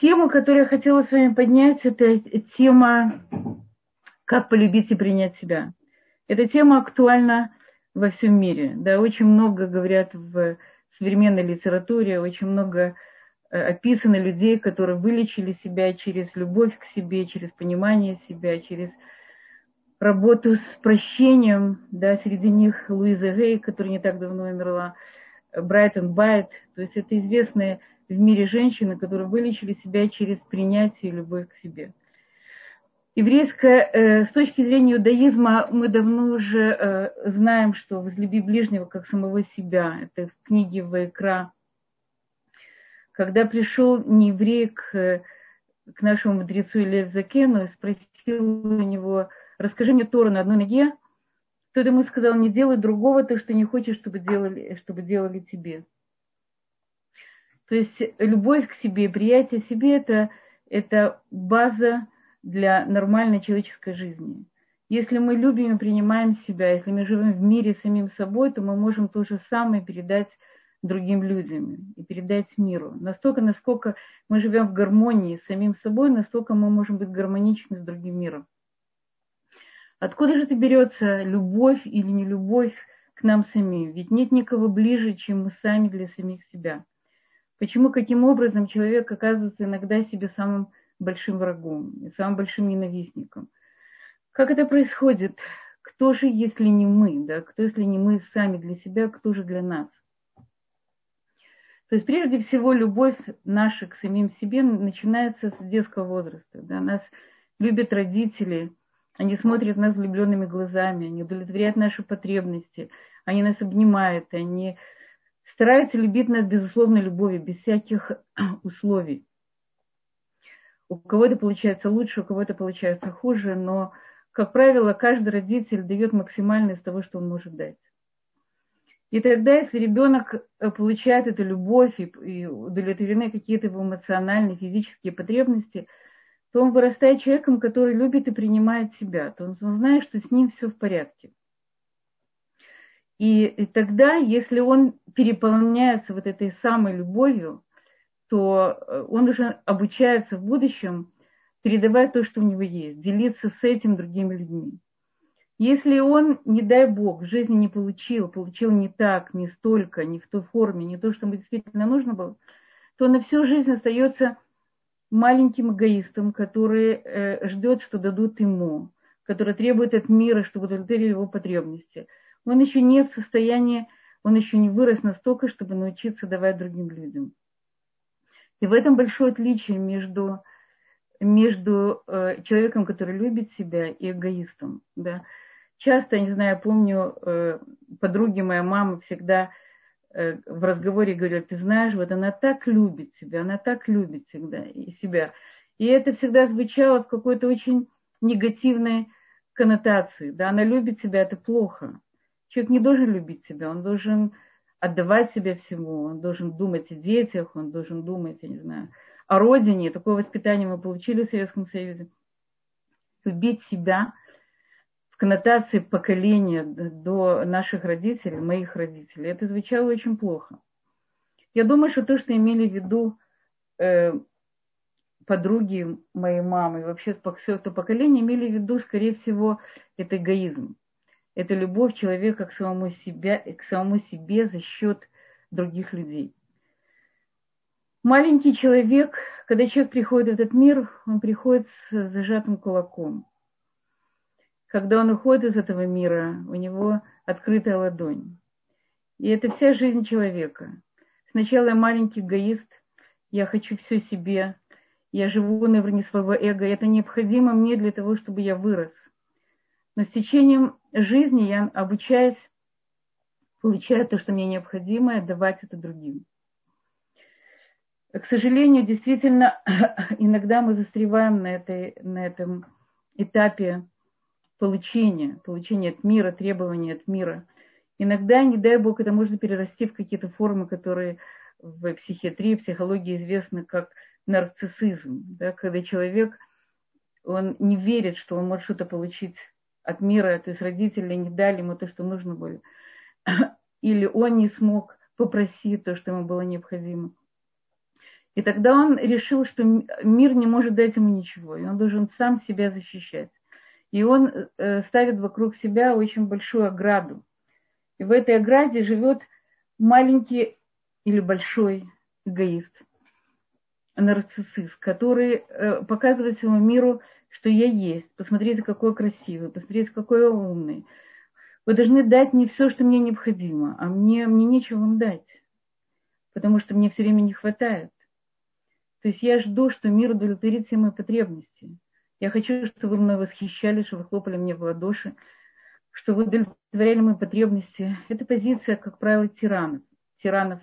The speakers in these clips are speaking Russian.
Тема, которую я хотела с вами поднять, это тема «Как полюбить и принять себя». Эта тема актуальна во всем мире. Да, очень много говорят в современной литературе, очень много э, описано людей, которые вылечили себя через любовь к себе, через понимание себя, через работу с прощением. Да, среди них Луиза Гей, которая не так давно умерла, Брайтон Байт. То есть это известные в мире женщины, которые вылечили себя через принятие и любовь к себе. Еврейская, э, с точки зрения иудаизма, мы давно уже э, знаем, что возлюби ближнего как самого себя. Это в книге Вайкра. Когда пришел нееврей к, к нашему мудрецу Илья Закену и спросил у него, расскажи мне Тору на одной ноге, тот ему сказал, не делай другого то, что не хочешь, чтобы делали, чтобы делали тебе. То есть любовь к себе, приятие себе это, это база для нормальной человеческой жизни. Если мы любим и принимаем себя, если мы живем в мире самим собой, то мы можем то же самое передать другим людям и передать миру. Настолько, насколько мы живем в гармонии с самим собой, настолько мы можем быть гармоничны с другим миром. Откуда же это берется любовь или не любовь к нам самим? Ведь нет никого ближе, чем мы сами для самих себя. Почему, каким образом человек оказывается иногда себе самым большим врагом, самым большим ненавистником? Как это происходит? Кто же, если не мы, да? Кто, если не мы сами для себя, кто же для нас? То есть прежде всего любовь наша к самим себе начинается с детского возраста. Да? Нас любят родители, они смотрят нас влюбленными глазами, они удовлетворяют наши потребности, они нас обнимают, они старается любить нас безусловной любовью, без всяких условий. У кого-то получается лучше, у кого-то получается хуже, но, как правило, каждый родитель дает максимально из того, что он может дать. И тогда, если ребенок э, получает эту любовь и, удовлетворены какие-то его эмоциональные, физические потребности, то он вырастает человеком, который любит и принимает себя. То он, он знает, что с ним все в порядке. И, тогда, если он переполняется вот этой самой любовью, то э, он уже обучается в будущем передавать то, что у него есть, делиться с этим другими людьми. Если он, не дай бог, в жизни не получил, получил не так, не столько, не в той форме, не то, что ему действительно нужно было, то на всю жизнь остается маленьким эгоистом, который э, ждет, что дадут ему, который требует от мира, чтобы удовлетворили его потребности – он еще не в состоянии, он еще не вырос настолько, чтобы научиться давать другим людям. И в этом большое отличие между, между э, человеком, который любит себя, и эгоистом. Да. Часто, не знаю, я помню, э, подруги моя мама всегда э, в разговоре говорят, ты знаешь, вот она так любит себя, она так любит всегда и себя. И это всегда звучало в какой-то очень негативной коннотации. Да, она любит себя, это плохо. Человек не должен любить себя, он должен отдавать себя всему, он должен думать о детях, он должен думать, я не знаю, о родине. Такое воспитание мы получили в Советском Союзе. Любить себя в коннотации поколения до наших родителей, моих родителей, это звучало очень плохо. Я думаю, что то, что имели в виду э, подруги моей мамы, вообще все это поколение, имели в виду, скорее всего, это эгоизм это любовь человека к самому, себе, к самому себе за счет других людей. Маленький человек, когда человек приходит в этот мир, он приходит с зажатым кулаком. Когда он уходит из этого мира, у него открытая ладонь. И это вся жизнь человека. Сначала я маленький эгоист, я хочу все себе, я живу на уровне своего эго, это необходимо мне для того, чтобы я вырос. Но с течением жизни я обучаюсь, получаю то, что мне необходимо, и давать это другим. К сожалению, действительно, иногда мы застреваем на, этой, на этом этапе получения, получения от мира, требования от мира. Иногда, не дай бог, это может перерасти в какие-то формы, которые в психиатрии, в психологии известны как нарциссизм, да, когда человек, он не верит, что он может что-то получить от мира, то есть родители не дали ему то, что нужно было. Или он не смог попросить то, что ему было необходимо. И тогда он решил, что мир не может дать ему ничего, и он должен сам себя защищать. И он э, ставит вокруг себя очень большую ограду. И в этой ограде живет маленький или большой эгоист, нарциссист, который э, показывает всему миру, что я есть. Посмотрите, какой красивый, посмотрите, какой я умный. Вы должны дать мне все, что мне необходимо, а мне, мне нечего вам дать, потому что мне все время не хватает. То есть я жду, что мир удовлетворит все мои потребности. Я хочу, чтобы вы мной восхищались, чтобы вы хлопали мне в ладоши, что вы удовлетворяли мои потребности. Это позиция, как правило, тиранов. Тиранов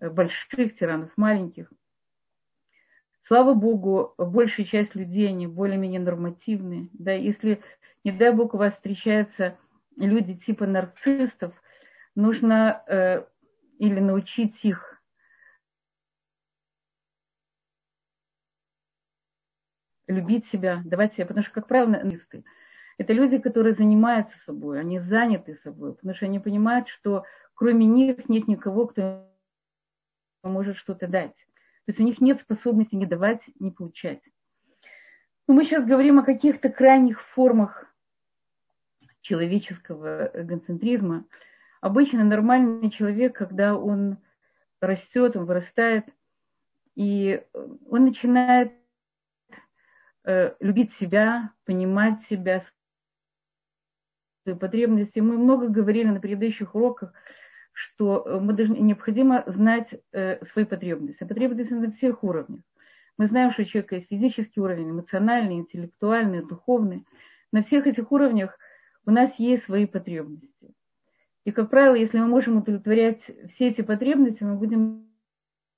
э, больших, тиранов маленьких. Слава Богу, большая часть людей, они более-менее нормативные. Да, если, не дай Бог, у вас встречаются люди типа нарциссов, нужно э, или научить их любить себя, давать себя, потому что, как правило, нарциссисты – это люди, которые занимаются собой, они заняты собой, потому что они понимают, что кроме них нет никого, кто может что-то дать. То есть у них нет способности не давать, не получать. Но мы сейчас говорим о каких-то крайних формах человеческого эгоцентризма. Обычно нормальный человек, когда он растет, он вырастает, и он начинает э, любить себя, понимать себя, свои потребности. Мы много говорили на предыдущих уроках что э, мы должны, необходимо знать э, свои потребности. Потребности на всех уровнях. Мы знаем, что у человека есть физический уровень, эмоциональный, интеллектуальный, духовный. На всех этих уровнях у нас есть свои потребности. И, как правило, если мы можем удовлетворять все эти потребности, мы будем,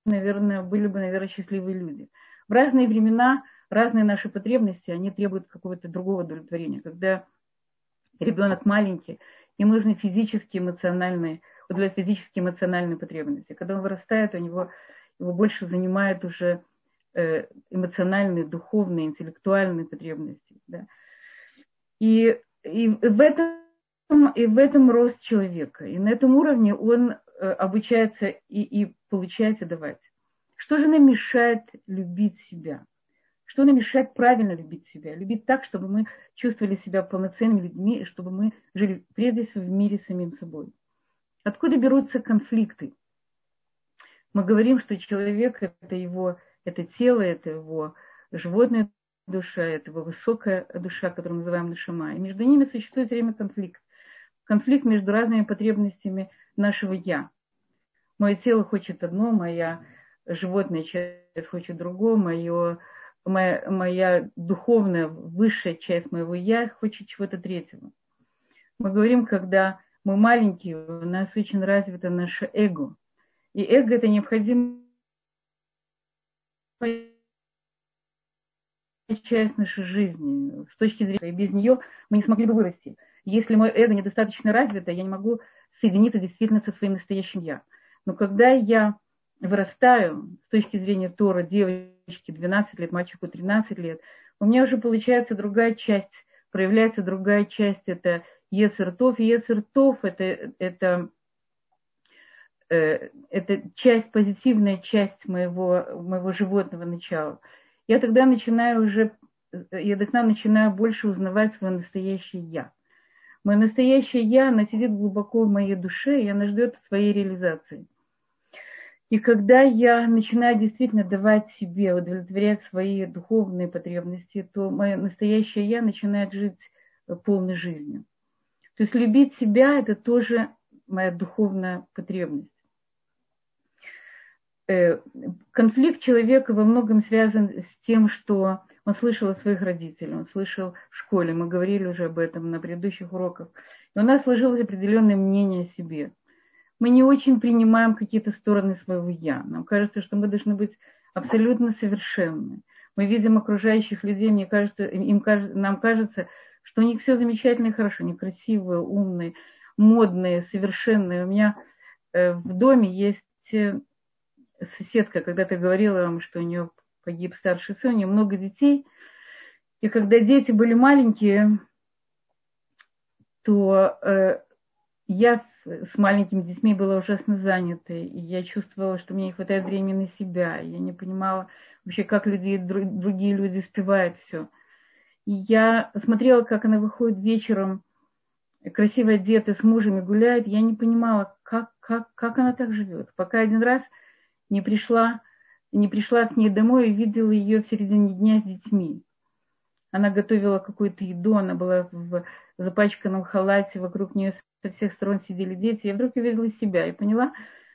наверное, были бы, наверное, счастливые люди. В разные времена разные наши потребности, они требуют какого-то другого удовлетворения. Когда ребенок маленький, ему нужны физические, эмоциональные удовлетворять физические эмоциональные потребности. Когда он вырастает, у него его больше занимают уже э, эмоциональные, духовные, интеллектуальные потребности. Да. И, и в этом и в этом рост человека. И на этом уровне он э, обучается и, и получает и давать. Что же нам мешает любить себя? Что нам мешает правильно любить себя? Любить так, чтобы мы чувствовали себя полноценными людьми, и чтобы мы жили прежде всего в мире с самим собой. Откуда берутся конфликты? Мы говорим, что человек это его, это тело, это его животная душа, это его высокая душа, которую мы называем нашама. И между ними существует время конфликт. Конфликт между разными потребностями нашего я. Мое тело хочет одно, моя животная часть хочет другое, мое, моя, моя духовная высшая часть моего я хочет чего-то третьего. Мы говорим, когда мы маленькие, у нас очень развито наше эго. И эго это необходимая часть нашей жизни. С точки зрения, без нее мы не смогли бы вырасти. Если мое эго недостаточно развито, я не могу соединиться действительно со своим настоящим я. Но когда я вырастаю с точки зрения Тора, девочки 12 лет, мальчику 13 лет, у меня уже получается другая часть, проявляется другая часть, это Ецертов. Ецертов это, это, э, это часть, позитивная часть моего, моего животного начала. Я тогда начинаю уже, я тогда начинаю больше узнавать свое настоящее я. Мое настоящее я, оно сидит глубоко в моей душе, и она ждет своей реализации. И когда я начинаю действительно давать себе, удовлетворять свои духовные потребности, то мое настоящее я начинает жить полной жизнью. То есть любить себя – это тоже моя духовная потребность. Э, конфликт человека во многом связан с тем, что он слышал от своих родителей, он слышал в школе, мы говорили уже об этом на предыдущих уроках, и у нас сложилось определенное мнение о себе. Мы не очень принимаем какие-то стороны своего «я». Нам кажется, что мы должны быть абсолютно совершенны. Мы видим окружающих людей, мне кажется, им, нам кажется, что у них все замечательно и хорошо, они красивые, умные, модные, совершенные. У меня э, в доме есть э, соседка, когда-то говорила вам, что у нее погиб старший сын, у нее много детей. И когда дети были маленькие, то э, я с маленькими детьми была ужасно занята, и я чувствовала, что мне не хватает времени на себя. Я не понимала вообще, как люди, другие люди успевают все. Я смотрела, как она выходит вечером, красиво одета, с мужем и гуляет. Я не понимала, как, как, как она так живет. Пока один раз не пришла, не пришла к ней домой и видела ее в середине дня с детьми. Она готовила какую-то еду, она была в запачканном халате, вокруг нее со всех сторон сидели дети. Я вдруг увидела себя и поняла,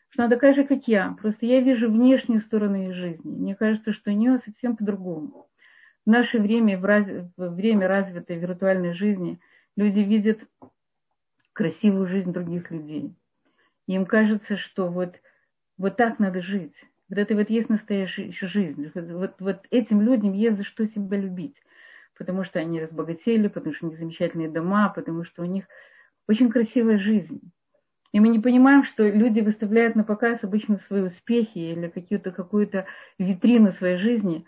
что она такая же, как я. Просто я вижу внешнюю сторону ее жизни. Мне кажется, что у нее совсем по-другому. В наше время, в, раз... в время развитой виртуальной жизни, люди видят красивую жизнь других людей. Им кажется, что вот, вот так надо жить. Вот это вот есть настоящая жизнь. Вот, вот этим людям есть за что себя любить потому что они разбогатели, потому что у них замечательные дома, потому что у них очень красивая жизнь. И мы не понимаем, что люди выставляют на показ обычно свои успехи или какую-то какую-то витрину своей жизни.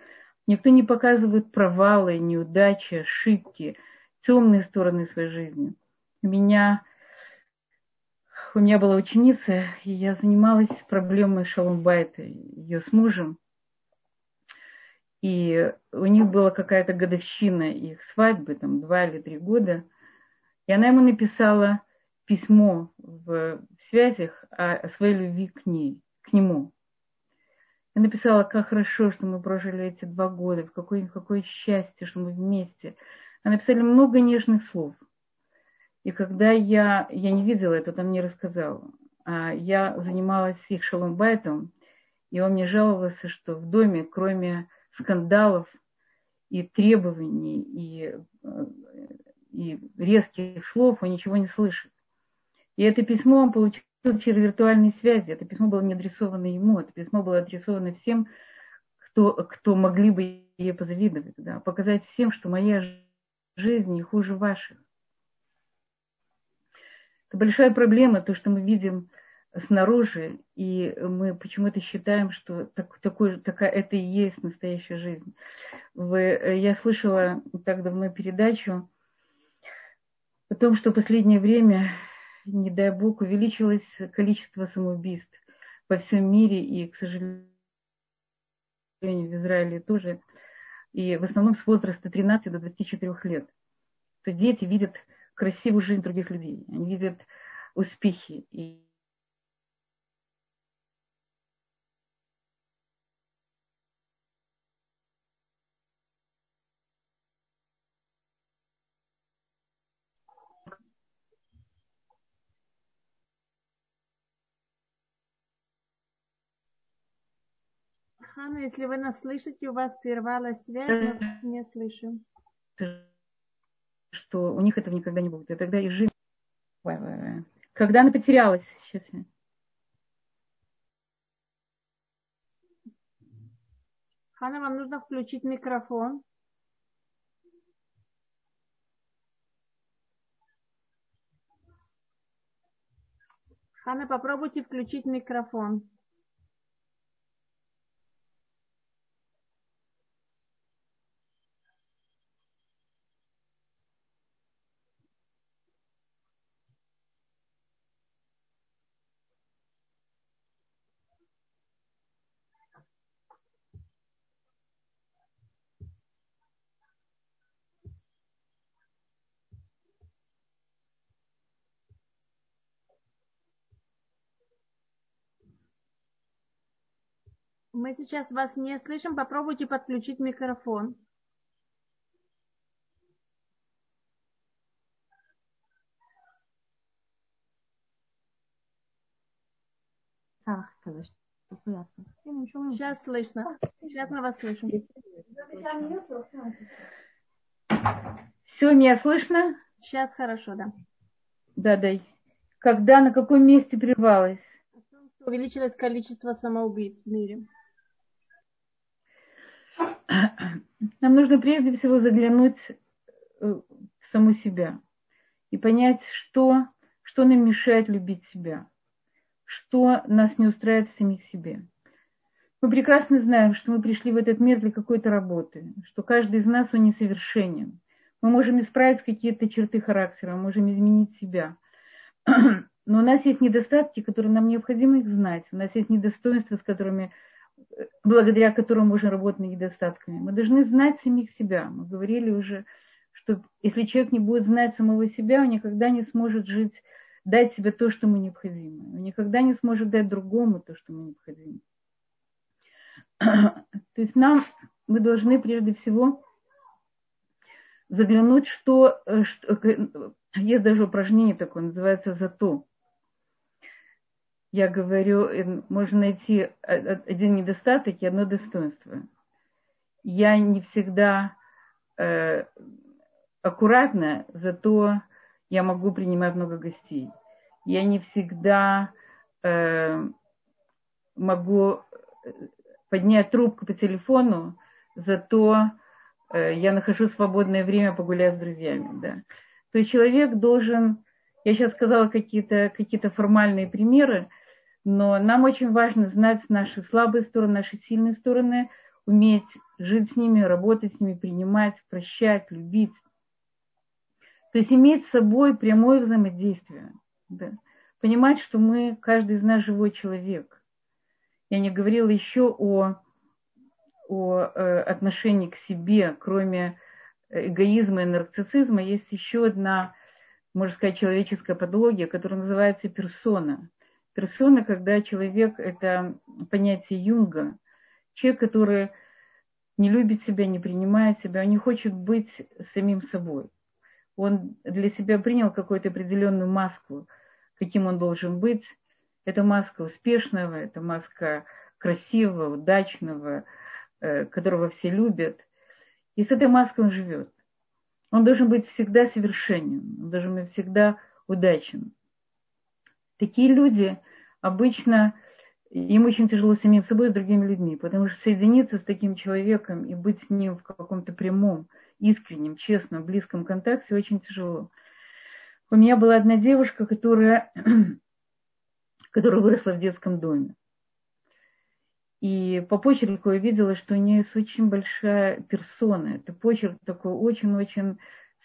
Никто не показывает провалы, неудачи, ошибки, темные стороны своей жизни. У меня, у меня была ученица, и я занималась проблемой Шаломбайта, ее с мужем. И у них была какая-то годовщина их свадьбы, там два или три года. И она ему написала письмо в связях о, своей любви к ней, к нему. Я написала, как хорошо, что мы прожили эти два года, в какое, какое счастье, что мы вместе. Она написали много нежных слов. И когда я, я не видела это, он мне рассказал, а я занималась их шаломбайтом, и он мне жаловался, что в доме, кроме скандалов и требований, и, э, и резких слов он ничего не слышит. И это письмо он получил через виртуальные связи. Это письмо было не адресовано ему, это письмо было адресовано всем, кто, кто могли бы ей позавидовать, да, показать всем, что моя жизнь не хуже ваших. Это большая проблема, то, что мы видим снаружи, и мы почему-то считаем, что так, такой, такая, это и есть настоящая жизнь. Вы, я слышала так давно передачу о том, что в последнее время, не дай бог, увеличилось количество самоубийств во всем мире, и, к сожалению, в Израиле тоже, и в основном с возраста 13 до 24 лет. То дети видят красивую жизнь других людей, они видят успехи, и Хана, если вы нас слышите, у вас прервалась связь, мы вас не слышим. Что у них этого никогда не будет. И тогда и жизнь... Когда она потерялась, сейчас я... Хана, вам нужно включить микрофон. Хана, попробуйте включить микрофон. Мы сейчас вас не слышим. Попробуйте подключить микрофон. Сейчас слышно. Сейчас мы вас слышим. Все, меня слышно? Сейчас хорошо, да. Да, да. Когда, на каком месте прервалось? Увеличилось количество самоубийств в мире. Нам нужно прежде всего заглянуть э, в саму себя и понять, что, что нам мешает любить себя, что нас не устраивает в самих себе. Мы прекрасно знаем, что мы пришли в этот мир для какой-то работы, что каждый из нас, он несовершенен. Мы можем исправить какие-то черты характера, можем изменить себя. но у нас есть недостатки, которые нам необходимо их знать. У нас есть недостоинства, с которыми, благодаря которым можно работать над недостатками. Мы должны знать самих себя. Мы говорили уже, что если человек не будет знать самого себя, он никогда не сможет жить, дать себе то, что ему необходимо. Он никогда не сможет дать другому то, что ему необходимо. То есть нам, мы должны прежде всего заглянуть, что, э, что есть даже упражнение такое, называется «зато». Я говорю, э, можно найти один недостаток и одно достоинство. Я не всегда э, аккуратна, зато я могу принимать много гостей. Я не всегда э, могу поднять трубку по телефону, зато э, я нахожу свободное время погулять с друзьями. Да. То есть человек должен, я сейчас сказала какие-то какие формальные примеры, но нам очень важно знать наши слабые стороны, наши сильные стороны, уметь жить с ними, работать с ними, принимать, прощать, любить. То есть иметь с собой прямое взаимодействие. Да. Понимать, что мы, каждый из нас живой человек. Я не говорила еще о, о э, отношении к себе, кроме эгоизма и нарциссизма, есть еще одна, можно сказать, человеческая патология, которая называется персона. Персона, когда человек, это понятие Юнга, человек, который не любит себя, не принимает себя, он не хочет быть самим собой. Он для себя принял какую-то определенную маску, каким он должен быть. Это маска успешного, это маска красивого, удачного, э, которого все любят. И с этой маской он живет. Он должен быть всегда совершенен, он должен быть всегда удачен. Такие люди обычно, им очень тяжело самим собой и с другими людьми, потому что соединиться с таким человеком и быть с ним в каком-то прямом, искреннем, честном, близком контакте очень тяжело. У меня была одна девушка, которая, которая выросла в детском доме. И по почерку я видела, что у нее есть очень большая персона. Это почерк такой очень-очень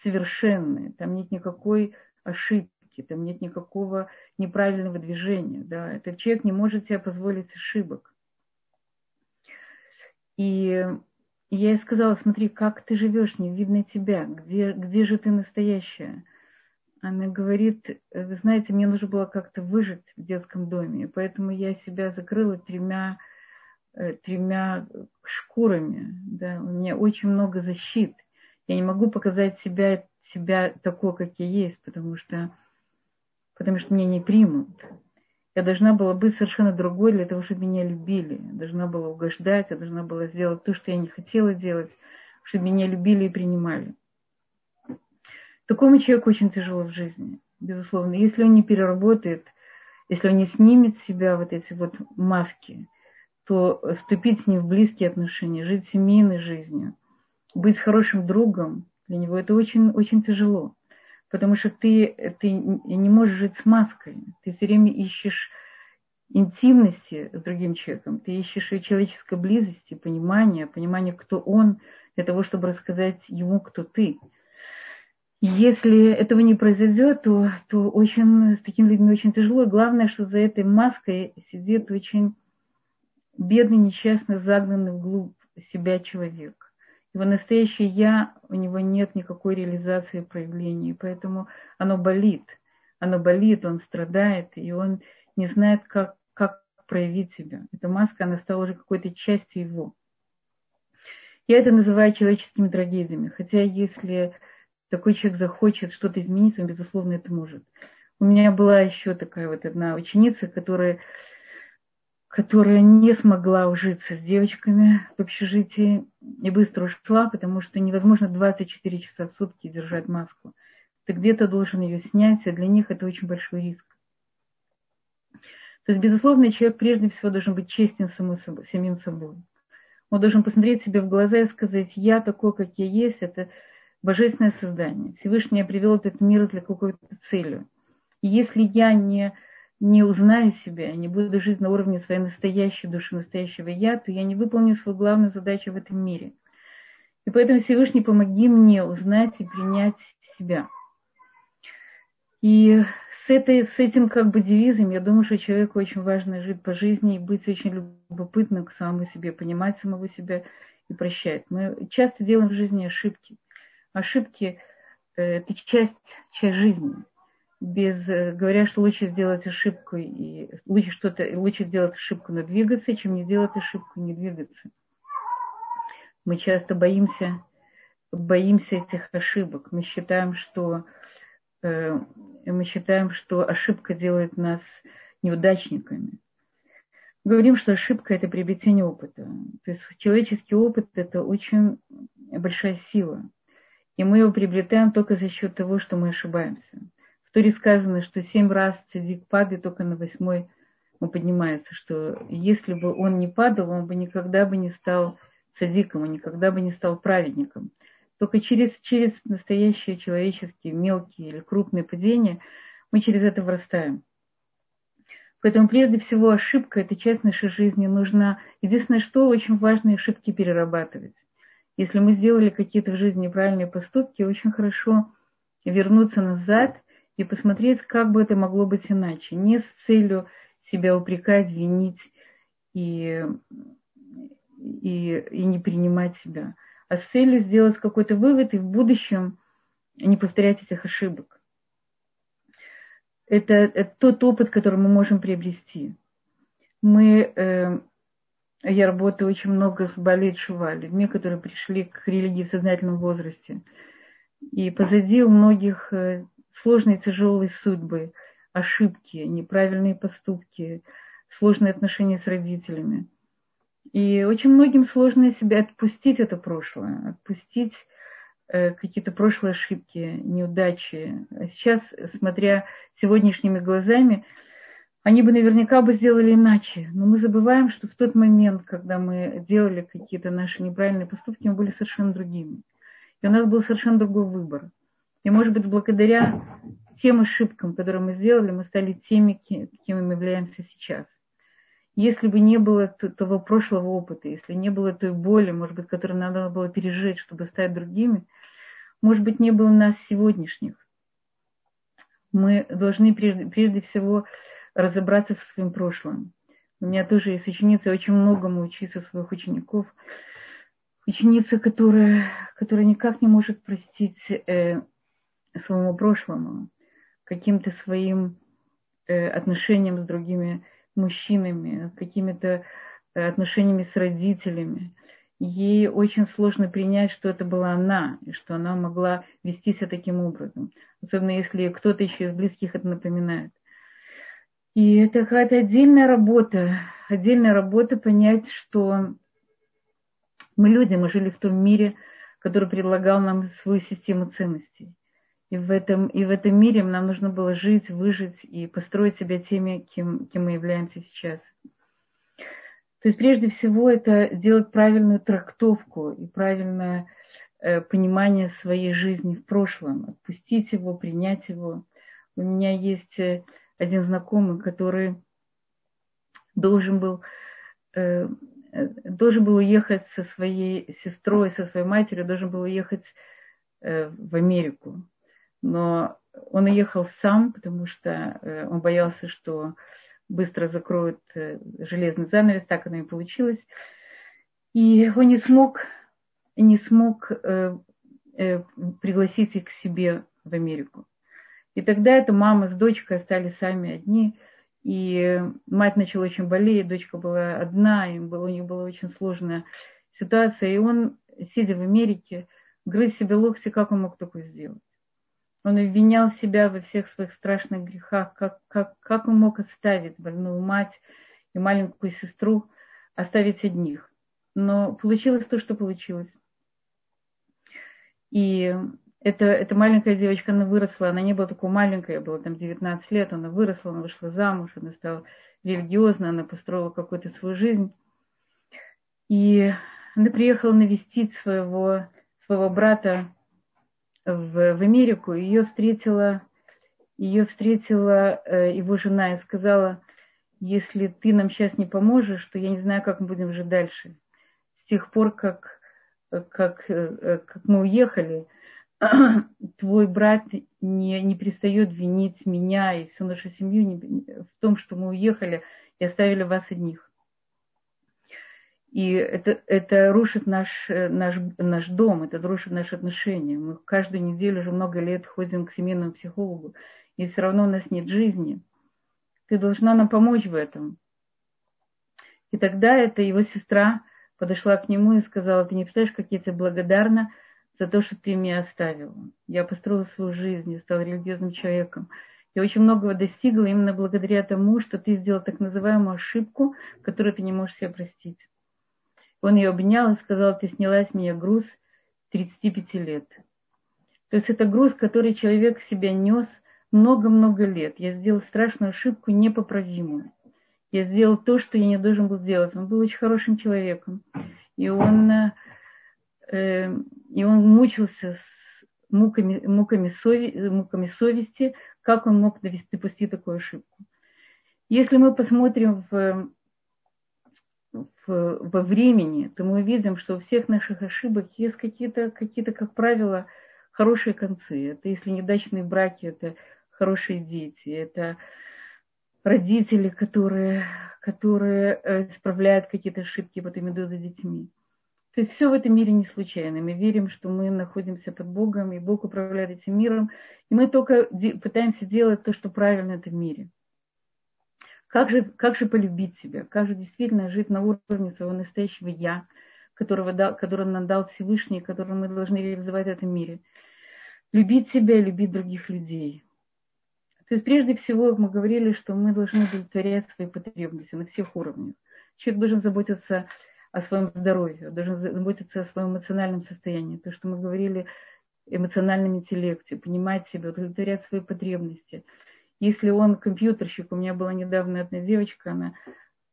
совершенный. Там нет никакой ошибки, там нет никакого неправильного движения. Да. Этот человек не может себе позволить ошибок. И я ей сказала, смотри, как ты живешь, не видно тебя, где, где же ты настоящая? Она говорит, вы знаете, мне нужно было как-то выжить в детском доме, поэтому я себя закрыла тремя Э, тремя шкурами. Да? У меня очень много защит. Я не могу показать себя, себя такой, как я есть, потому что, потому что меня не примут. Я должна была быть совершенно другой для того, чтобы меня любили. Я должна была угождать, я должна была сделать то, что я не хотела делать, чтобы меня любили и принимали. Такому человеку очень тяжело в жизни, безусловно. Если он не переработает, если он не снимет с себя вот эти вот маски, то вступить с ним в близкие отношения, жить семейной жизнью, быть хорошим другом, для него это очень, очень тяжело. Потому что ты, ты не можешь жить с маской. Ты все время ищешь интимности с другим человеком, ты ищешь и человеческой близости, понимания, понимания, кто он, для того, чтобы рассказать ему, кто ты. Если этого не произойдет, то, то очень, с такими людьми очень тяжело. главное, что за этой маской сидит очень бедный, несчастный, загнанный вглубь себя человек. Его настоящее «я», у него нет никакой реализации проявления, поэтому оно болит. Оно болит, он страдает, и он не знает, как, как проявить себя. Эта маска, она стала уже какой-то частью его. Я это называю человеческими трагедиями. Хотя если такой человек захочет что-то изменить, он, безусловно, это может. У меня была еще такая вот одна ученица, которая которая не смогла ужиться с девочками в общежитии и быстро ушла, потому что невозможно 24 часа в сутки держать маску. Ты где-то должен ее снять, и для них это очень большой риск. То есть, безусловно, человек прежде всего должен быть честен собой, самим собой. Он должен посмотреть себе в глаза и сказать, я такой, как я есть, это божественное создание. Всевышний привел этот мир для какой-то цели. И если я не не узнаю себя, не буду жить на уровне своей настоящей души, настоящего я, то я не выполню свою главную задачу в этом мире. И поэтому Всевышний, помоги мне узнать и принять себя. И с, этой, с этим как бы девизом, я думаю, что человеку очень важно жить по жизни и быть очень любопытным к самому себе, понимать самого себя и прощать. Мы часто делаем в жизни ошибки. Ошибки э, – это часть, часть жизни. Без, э, говоря, что лучше сделать ошибку и лучше что-то, лучше сделать ошибку, но двигаться, чем не делать ошибку, не двигаться. Мы часто боимся, боимся этих ошибок. Мы считаем, что э, мы считаем, что ошибка делает нас неудачниками. Говорим, что ошибка – это приобретение опыта. То есть человеческий опыт – это очень большая сила. И мы его приобретаем только за счет того, что мы ошибаемся. Торе сказано, что семь раз цадик падает, только на восьмой он поднимается, что если бы он не падал, он бы никогда бы не стал цадиком, он никогда бы не стал праведником. Только через, через настоящие человеческие, мелкие или крупные падения мы через это вырастаем. Поэтому прежде всего ошибка – это часть нашей жизни. Нужно, единственное, что очень важно, ошибки перерабатывать. Если мы сделали какие-то в жизни неправильные поступки, очень хорошо вернуться назад и посмотреть, как бы это могло быть иначе. Не с целью себя упрекать, винить и, и, и не принимать себя, а с целью сделать какой-то вывод и в будущем не повторять этих ошибок. Это, это тот опыт, который мы можем приобрести. Мы, э, я работаю очень много с Балет Шува, людьми, которые пришли к религии в сознательном возрасте. И позади у многих э, сложные тяжелые судьбы, ошибки, неправильные поступки, сложные отношения с родителями. И очень многим сложно себя отпустить это прошлое, отпустить э, какие-то прошлые ошибки, неудачи. А сейчас, смотря сегодняшними глазами, они бы наверняка бы сделали иначе. Но мы забываем, что в тот момент, когда мы делали какие-то наши неправильные поступки, мы были совершенно другими. И у нас был совершенно другой выбор. И, может быть, благодаря тем ошибкам, которые мы сделали, мы стали теми, кем мы являемся сейчас если бы не было того прошлого опыта, если не было той боли, может быть, которую надо было пережить, чтобы стать другими, может быть, не было нас сегодняшних. Мы должны прежде, прежде всего разобраться со своим прошлым. У меня тоже есть ученица, очень многому учиться своих учеников. Ученица, которая, которая никак не может простить э, своему прошлому, каким-то своим э, отношениям с другими мужчинами, какими-то э, отношениями с родителями. Ей очень сложно принять, что это была она, и что она могла вести себя таким образом. Особенно если кто-то еще из близких это напоминает. И это какая-то отдельная работа, отдельная работа понять, что мы люди, мы жили в том мире, который предлагал нам свою систему ценностей. И в этом, и в этом мире нам нужно было жить, выжить и построить себя теми, кем, кем мы являемся сейчас. То есть прежде всего это сделать правильную трактовку и правильное э, понимание своей жизни в прошлом, отпустить его, принять его. У меня есть э, один знакомый, который должен был, э, должен был уехать со своей сестрой, со своей матерью, должен был уехать э, в Америку но он уехал сам, потому что э, он боялся, что быстро закроют э, железный занавес, так оно и получилось. И он не смог, не смог э, пригласить их к себе в Америку. И тогда эта мама с дочкой остались сами одни, и мать начала очень болеть, дочка была одна, им было, у них была очень сложная ситуация, и он, сидя в Америке, грыз себе локти, как он мог такое сделать. Он обвинял себя во всех своих страшных грехах, как, как, как он мог оставить больную мать и маленькую сестру, оставить одних. Но получилось то, что получилось. И эта, эта маленькая девочка, она выросла, она не была такой маленькой, была там 19 лет, она выросла, она вышла замуж, она стала религиозной, она построила какую-то свою жизнь. И она приехала навестить своего, своего брата в, в Америку, ее встретила, ее встретила э, его жена и сказала, если ты нам сейчас не поможешь, то я не знаю, как мы будем жить дальше. С тех пор, как, как, э, как мы уехали, твой брат не, не перестает винить меня и всю нашу семью не, в том, что мы уехали и оставили вас одних. И это, это рушит наш, наш, наш дом, это рушит наши отношения. Мы каждую неделю уже много лет ходим к семейному психологу, и все равно у нас нет жизни. Ты должна нам помочь в этом. И тогда эта его сестра подошла к нему и сказала, ты не представляешь, как я тебе благодарна за то, что ты меня оставил. Я построила свою жизнь, я стала религиозным человеком. Я очень многого достигла именно благодаря тому, что ты сделал так называемую ошибку, которую ты не можешь себе простить. Он ее обнял и сказал, ты сняла с меня груз 35 лет. То есть это груз, который человек себя нес много-много лет. Я сделал страшную ошибку, непоправимую. Я сделал то, что я не должен был сделать. Он был очень хорошим человеком. И он, э, и он мучился с муками, муками, сови, муками совести, как он мог допустить такую ошибку. Если мы посмотрим в в, во времени, то мы видим, что у всех наших ошибок есть какие-то, какие-то, как правило, хорошие концы. Это если недачные браки, это хорошие дети, это родители, которые, которые э, исправляют какие-то ошибки, потом идут за детьми. То есть все в этом мире не случайно. Мы верим, что мы находимся под Богом, и Бог управляет этим миром, и мы только пытаемся делать то, что правильно в этом мире. Как же, как же полюбить себя? Как же действительно жить на уровне своего настоящего «я», которого дал, который нам дал Всевышний, который мы должны реализовать в этом мире? Любить себя и любить других людей. То есть прежде всего мы говорили, что мы должны удовлетворять свои потребности на всех уровнях. Человек должен заботиться о своем здоровье, должен заботиться о своем эмоциональном состоянии. То, что мы говорили, эмоциональном интеллекте, понимать себя, удовлетворять свои потребности – если он компьютерщик, у меня была недавно одна девочка, она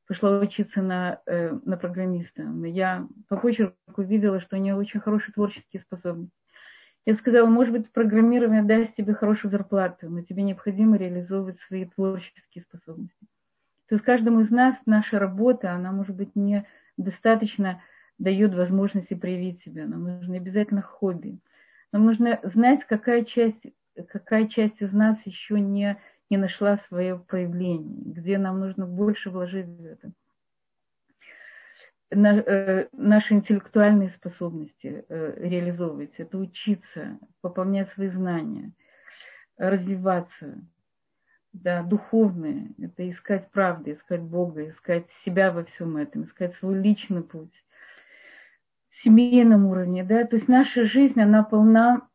пошла учиться на, э, на программиста. Я по почерку видела, что у нее очень хорошие творческие способности. Я сказала, может быть, программирование даст тебе хорошую зарплату, но тебе необходимо реализовывать свои творческие способности. То есть каждому из нас наша работа, она, может быть, не достаточно дает возможности проявить себя. Нам нужно обязательно хобби. Нам нужно знать, какая часть, какая часть из нас еще не не нашла свое проявление, где нам нужно больше вложить в это. На, э, наши интеллектуальные способности э, реализовывать, это учиться, пополнять свои знания, развиваться, да, духовные, это искать правду, искать Бога, искать себя во всем этом, искать свой личный путь. Семейном уровне, да, то есть наша жизнь, она полна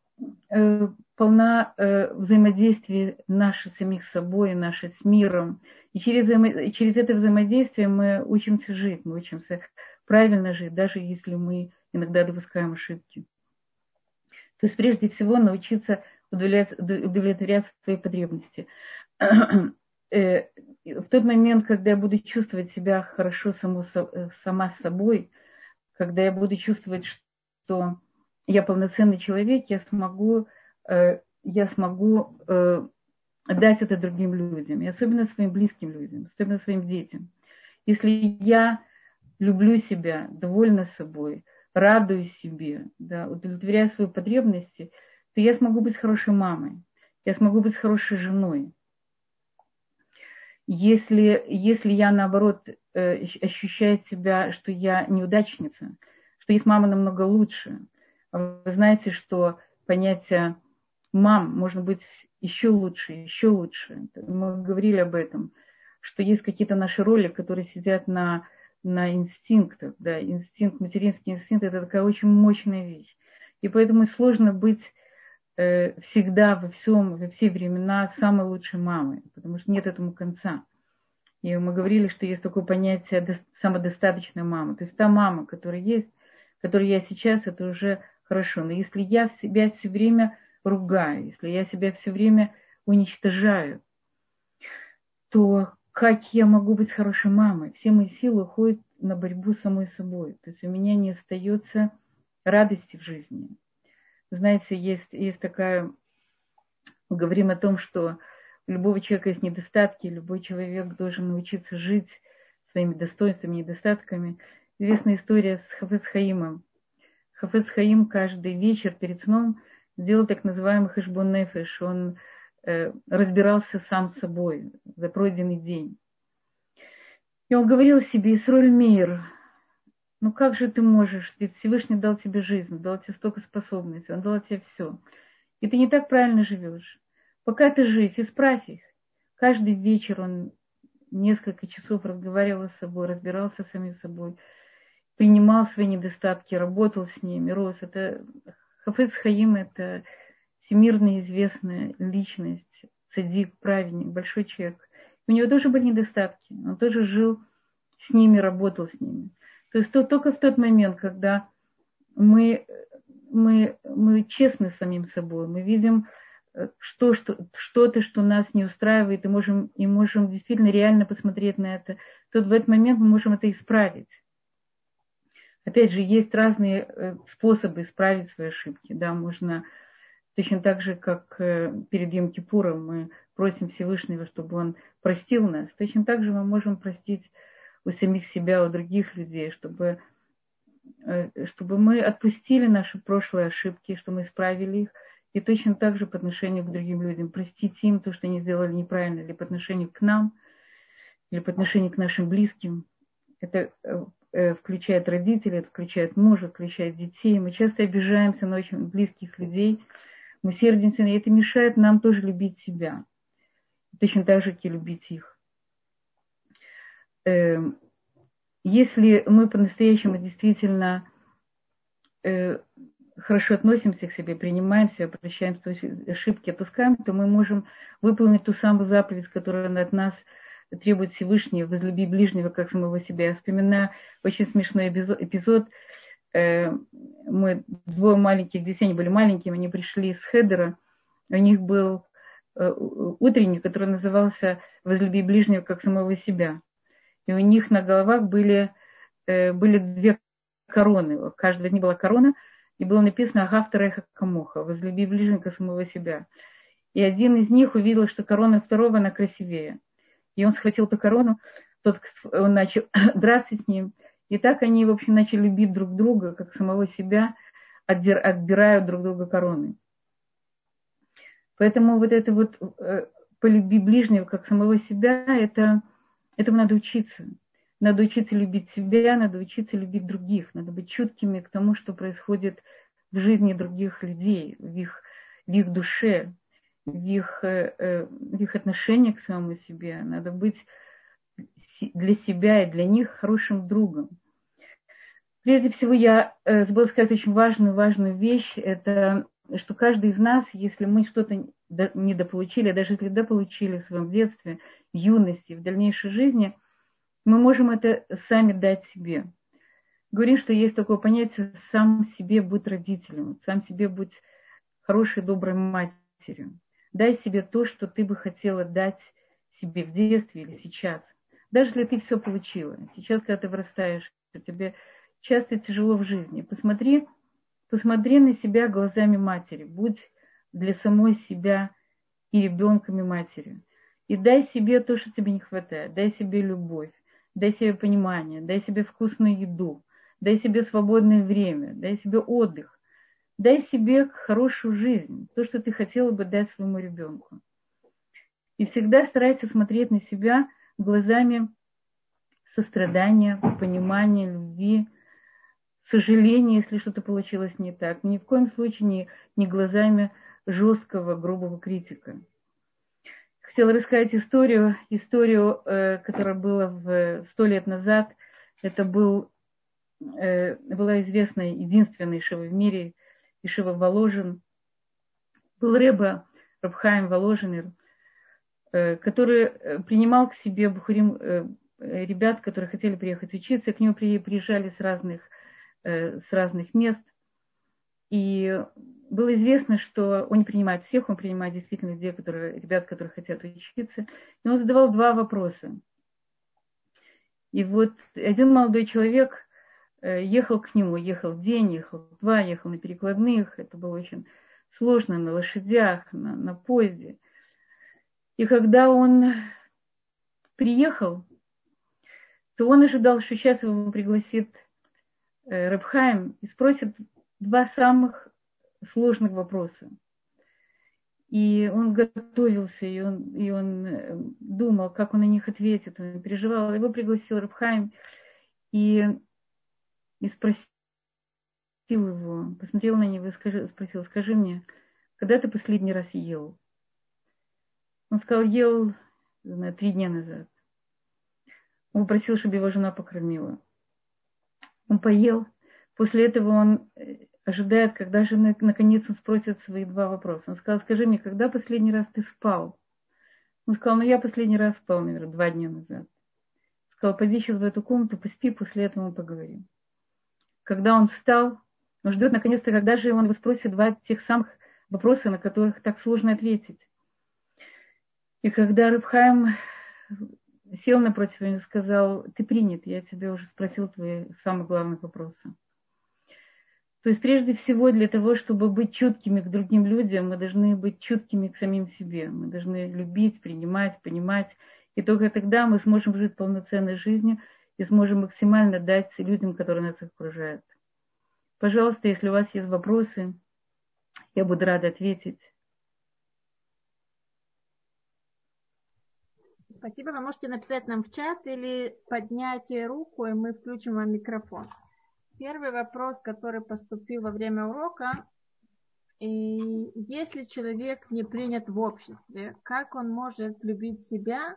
э, полна э, взаимодействия наши самих собой, наши с миром. И через, через это взаимодействие мы учимся жить, мы учимся правильно жить, даже если мы иногда допускаем ошибки. То есть прежде всего научиться удовлетворять, удовлетворять свои потребности. Э, в тот момент, когда я буду чувствовать себя хорошо само, э, сама собой, когда я буду чувствовать, что я полноценный человек, я смогу я смогу э, дать это другим людям, и особенно своим близким людям, особенно своим детям. Если я люблю себя, довольна собой, радуюсь себе, да, удовлетворяю свои потребности, то я смогу быть хорошей мамой, я смогу быть хорошей женой. Если, если я, наоборот, э, ощущаю себя, что я неудачница, что есть мама намного лучше, вы знаете, что понятие мам, можно быть еще лучше, еще лучше. Мы говорили об этом, что есть какие-то наши роли, которые сидят на, на инстинктах. Да? Инстинкт, материнский инстинкт – это такая очень мощная вещь. И поэтому сложно быть э, всегда, во всем, во все времена самой лучшей мамой, потому что нет этому конца. И мы говорили, что есть такое понятие самодостаточная мама. То есть та мама, которая есть, которая я сейчас, это уже хорошо. Но если я себя все время ругаю, если я себя все время уничтожаю, то как я могу быть хорошей мамой? Все мои силы уходят на борьбу с самой собой. То есть у меня не остается радости в жизни. Знаете, есть, есть такая... Мы говорим о том, что у любого человека есть недостатки, любой человек должен научиться жить своими достоинствами недостатками. Известная история с Хафез Хаимом. Хафез Хаим каждый вечер перед сном – делал так называемый хэшбон нефеш, он э, разбирался сам с собой за пройденный день. И он говорил себе, Исроль мир, ну как же ты можешь, ведь Всевышний дал тебе жизнь, дал тебе столько способностей, он дал тебе все. И ты не так правильно живешь. Пока ты жив, исправь их. Каждый вечер он несколько часов разговаривал с собой, разбирался с самим собой, принимал свои недостатки, работал с ними, рос. Это Хафез Хаим – это всемирно известная личность, цадик, праведник, большой человек. У него тоже были недостатки, он тоже жил с ними, работал с ними. То есть то, только в тот момент, когда мы, мы, мы честны с самим собой, мы видим э, что, что, что-то, что нас не устраивает, и можем, и можем действительно реально посмотреть на это, то в этот момент мы можем это исправить. Опять же, есть разные э, способы исправить свои ошибки. Да, можно точно так же, как э, перед Йом-Кипуром мы просим Всевышнего, чтобы он простил нас, точно так же мы можем простить у самих себя, у других людей, чтобы, э, чтобы мы отпустили наши прошлые ошибки, что мы исправили их, и точно так же по отношению к другим людям, простить им то, что они сделали неправильно, или по отношению к нам, или по отношению к нашим близким. Это включает родителей, это включает мужа, включает детей. Мы часто обижаемся на очень близких людей, мы сердимся, и это мешает нам тоже любить себя. Точно так же, как и любить их. Эм, если мы по-настоящему действительно э, хорошо относимся к себе, принимаем себя, прощаем свои ошибки, отпускаем, то мы можем выполнить ту самую заповедь, которая от нас – требует Всевышний, возлюби ближнего, как самого себя. Я вспоминаю очень смешной эпизод. Э, мы двое маленьких детей, они были маленькими, они пришли с Хедера. У них был э, утренник, который назывался «Возлюби ближнего, как самого себя». И у них на головах были, э, были две короны. У каждого из них была корона, и было написано «Агавтара эха камоха» «Возлюби ближнего, как самого себя». И один из них увидел, что корона второго, она красивее – и он схватил эту корону, тот он начал драться с ним. И так они, в общем, начали любить друг друга, как самого себя, отбирают друг друга короны. Поэтому вот это вот э, полюби ближнего, как самого себя, это, этому надо учиться. Надо учиться любить себя, надо учиться любить других, надо быть чуткими к тому, что происходит в жизни других людей, в их, в их душе, их, э, э, их отношении к самому себе. Надо быть для себя и для них хорошим другом. Прежде всего, я э, забыла сказать очень важную, важную вещь. Это что каждый из нас, если мы что-то недополучили, даже если дополучили в своем детстве, юности, в дальнейшей жизни, мы можем это сами дать себе. Говорим, что есть такое понятие «сам себе быть родителем», «сам себе быть хорошей, доброй матерью». Дай себе то, что ты бы хотела дать себе в детстве или сейчас. Даже если ты все получила. Сейчас, когда ты вырастаешь, тебе часто тяжело в жизни. Посмотри, посмотри на себя глазами матери. Будь для самой себя и ребенком и матерью. И дай себе то, что тебе не хватает. Дай себе любовь, дай себе понимание, дай себе вкусную еду, дай себе свободное время, дай себе отдых. Дай себе хорошую жизнь, то, что ты хотела бы дать своему ребенку. И всегда старайся смотреть на себя глазами сострадания, понимания, любви, сожаления, если что-то получилось не так. Ни в коем случае не, не глазами жесткого, грубого критика. Хотела рассказать историю, историю, э, которая была в сто лет назад. Это был, э, была известная, единственная шива в мире – Ишива Воложин, был Реба Рабхаим Воложин, э, который э, принимал к себе Бухарим, э, ребят, которые хотели приехать учиться, к нему приезжали с разных, с разных мест. И было известно, что он не принимает всех, он принимает действительно людей, которые, ребят, которые хотят учиться. И он задавал два вопроса. И вот один молодой человек ехал к нему, ехал день, ехал два, ехал на перекладных, это было очень сложно, на лошадях, на, на поезде. И когда он приехал, то он ожидал, что сейчас его пригласит э, Рэбхайм и спросит два самых сложных вопроса. И он готовился, и он, и он э, думал, как он на них ответит. Он переживал. Его пригласил Рабхайм и, и спросил его, посмотрел на него и скажи, спросил, скажи мне, когда ты последний раз ел? Он сказал, ел знаю, три дня назад. Он попросил, чтобы его жена покормила. Он поел. После этого он э, ожидает, когда же наконец он спросит свои два вопроса. Он сказал, скажи мне, когда последний раз ты спал? Он сказал, ну я последний раз спал, наверное, два дня назад. Сказал, пойди сейчас в эту комнату, поспи, после этого мы поговорим. Когда он встал, он ждет наконец-то, когда же он спросит два тех самых вопроса, на которых так сложно ответить. И когда Рыбхайм сел напротив него и сказал, ты принят, я тебе уже спросил твои самые главные вопросы. То есть прежде всего для того, чтобы быть чуткими к другим людям, мы должны быть чуткими к самим себе. Мы должны любить, принимать, понимать. И только тогда мы сможем жить полноценной жизнью и сможем максимально дать людям, которые нас окружают. Пожалуйста, если у вас есть вопросы, я буду рада ответить. Спасибо. Вы можете написать нам в чат или поднять руку, и мы включим вам микрофон. Первый вопрос, который поступил во время урока. И если человек не принят в обществе, как он может любить себя,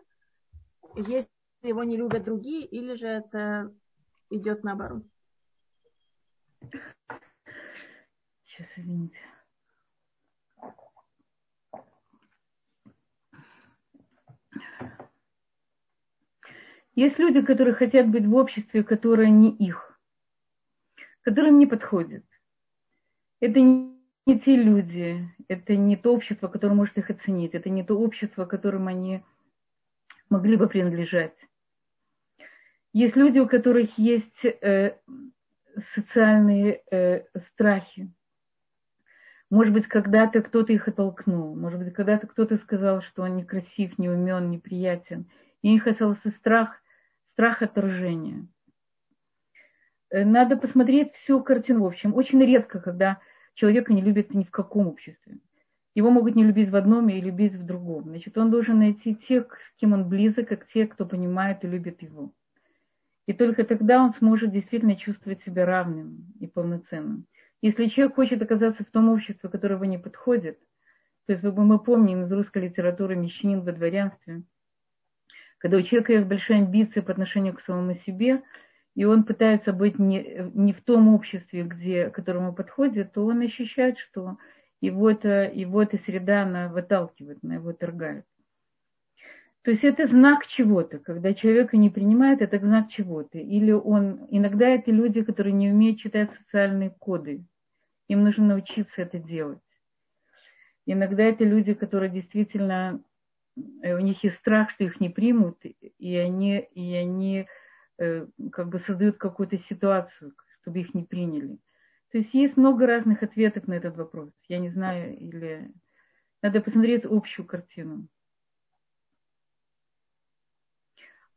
если его не любят другие, или же это идет наоборот? Сейчас, извините. Есть люди, которые хотят быть в обществе, которое не их, которым не подходит. Это не те люди, это не то общество, которое может их оценить, это не то общество, которым они могли бы принадлежать. Есть люди, у которых есть э, социальные э, страхи. Может быть, когда-то кто-то их оттолкнул, может быть, когда-то кто-то сказал, что он некрасив, не умен, неприятен. И у них остался страх – страх отторжения. Э, надо посмотреть всю картину. В общем, очень редко, когда человека не любят ни в каком обществе. Его могут не любить в одном и любить в другом. Значит, он должен найти тех, с кем он близок, как те, кто понимает и любит его. И только тогда он сможет действительно чувствовать себя равным и полноценным. Если человек хочет оказаться в том обществе, которое его не подходит, то есть мы помним из русской литературы «Мещанин во дворянстве», когда у человека есть большая амбиция по отношению к самому себе, и он пытается быть не, не в том обществе, где, к которому подходит, то он ощущает, что его, это, его эта среда, она выталкивает, она его торгает. То есть это знак чего-то. Когда человека не принимает, это знак чего-то. Или он... Иногда это люди, которые не умеют читать социальные коды. Им нужно научиться это делать. Иногда это люди, которые действительно Э, у них есть страх, что их не примут, и они, и они э, как бы создают какую-то ситуацию, чтобы их не приняли. То есть есть много разных ответов на этот вопрос. Я не знаю, или надо посмотреть общую картину.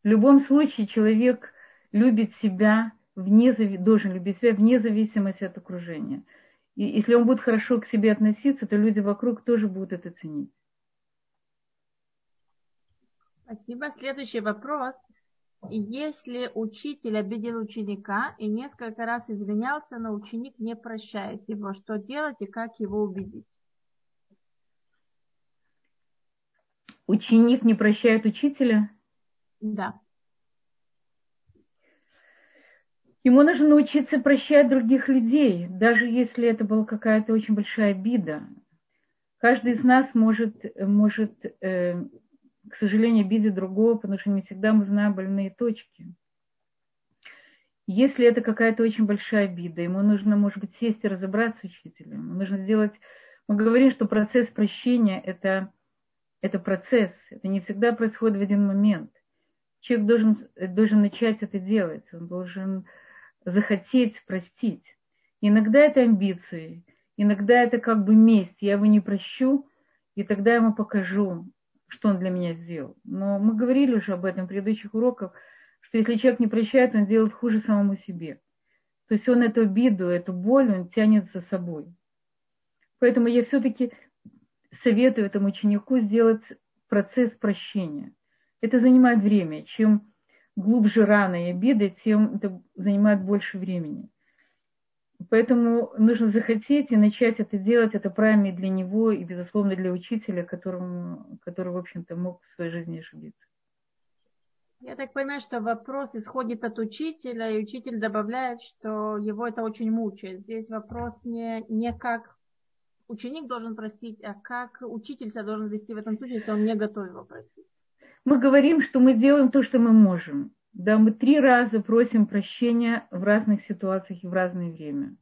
В любом случае человек любит себя вне, должен любить себя вне зависимости от окружения. И если он будет хорошо к себе относиться, то люди вокруг тоже будут это ценить. Спасибо. Следующий вопрос. Если учитель обидел ученика и несколько раз извинялся, но ученик не прощает его, что делать и как его убедить? Ученик не прощает учителя? Да. Ему нужно научиться прощать других людей, даже если это была какая-то очень большая обида. Каждый из нас может, может э, к сожалению, обидеть другого, потому что не всегда мы знаем больные точки. Если это какая-то очень большая обида, ему нужно, может быть, сесть и разобраться с учителем. Ему нужно сделать... Мы говорим, что процесс прощения это, – это процесс. Это не всегда происходит в один момент. Человек должен, должен начать это делать. Он должен захотеть простить. Иногда это амбиции, иногда это как бы месть. Я его не прощу, и тогда я ему покажу что он для меня сделал. Но мы говорили уже об этом в предыдущих уроках, что если человек не прощает, он делает хуже самому себе. То есть он эту обиду, эту боль, он тянет за собой. Поэтому я все-таки советую этому ученику сделать процесс прощения. Это занимает время. Чем глубже раны и обиды, тем это занимает больше времени. Поэтому нужно захотеть и начать это делать. Это правильно и для него, и, безусловно, для учителя, которому, который, в общем-то, мог в своей жизни ошибиться. Я так понимаю, что вопрос исходит от учителя, и учитель добавляет, что его это очень мучает. Здесь вопрос не, не как ученик должен простить, а как учитель себя должен вести в этом случае, если он не готов его простить. Мы говорим, что мы делаем то, что мы можем. Да, мы три раза просим прощения в разных ситуациях и в разное время.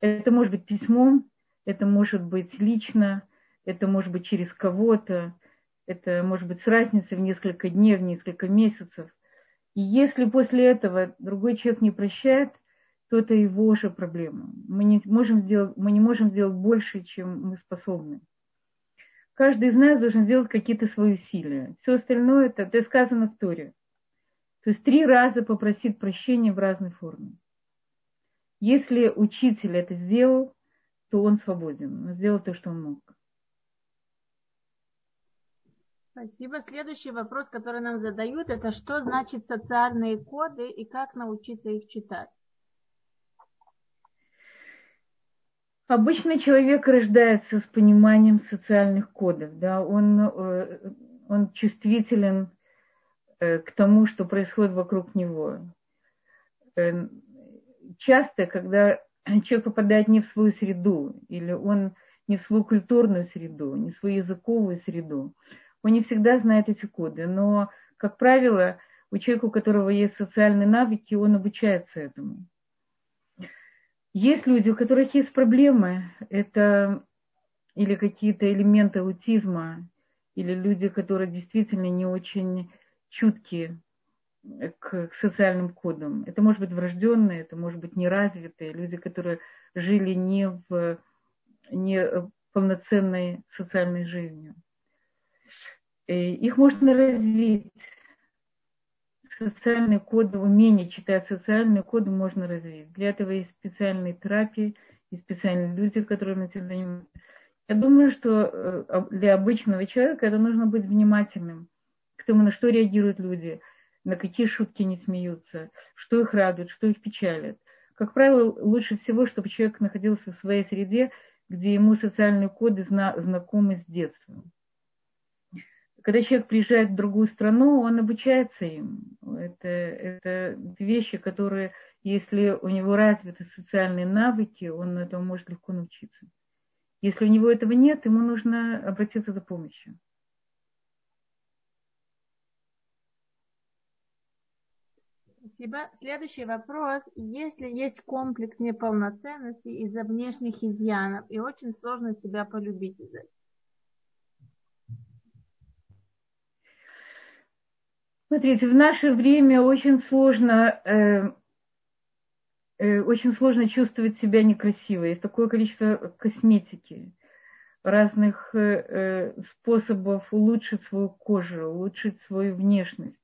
Это может быть письмом, это может быть лично, это может быть через кого-то, это может быть с разницей в несколько дней, в несколько месяцев. И если после этого другой человек не прощает, то это его же проблема. Мы не можем сделать, мы не можем сделать больше, чем мы способны. Каждый из нас должен сделать какие-то свои усилия. Все остальное это, это сказано в Торе. То есть три раза попросить прощения в разной форме. Если учитель это сделал, то он свободен. Он сделал то, что он мог. Спасибо. Следующий вопрос, который нам задают, это что значит социальные коды и как научиться их читать? Обычно человек рождается с пониманием социальных кодов. Да? Он, э, он чувствителен э, к тому, что происходит вокруг него. Э, часто, когда человек попадает не в свою среду, или он не в свою культурную среду, не в свою языковую среду, он не всегда знает эти коды, но, как правило, у человека, у которого есть социальные навыки, он обучается этому. Есть люди, у которых есть проблемы, это или какие-то элементы аутизма, или люди, которые действительно не очень чуткие к, к социальным кодам. Это может быть врожденные, это может быть неразвитые, люди, которые жили не в не полноценной социальной жизнью. Э, их можно развить. Социальные коды, умение читать социальные коды можно развить. Для этого есть специальные терапии, и специальные люди, которые этим занимаются. Я думаю, что э, для обычного человека это нужно быть внимательным к тому, на что реагируют люди, на какие шутки не смеются, что их радует, что их печалит. Как правило, лучше всего, чтобы человек находился в своей среде, где ему социальные коды знакомы с детства когда человек приезжает в другую страну, он обучается им. Это, это вещи, которые, если у него развиты социальные навыки, он этому может легко научиться. Если у него этого нет, ему нужно обратиться за помощью. Спасибо. Следующий вопрос. Если есть комплекс неполноценности из-за внешних изъянов, и очень сложно себя полюбить из-за этого, Смотрите, в наше время очень сложно, э, э, очень сложно чувствовать себя некрасиво. Есть такое количество косметики, разных э, э, способов улучшить свою кожу, улучшить свою внешность.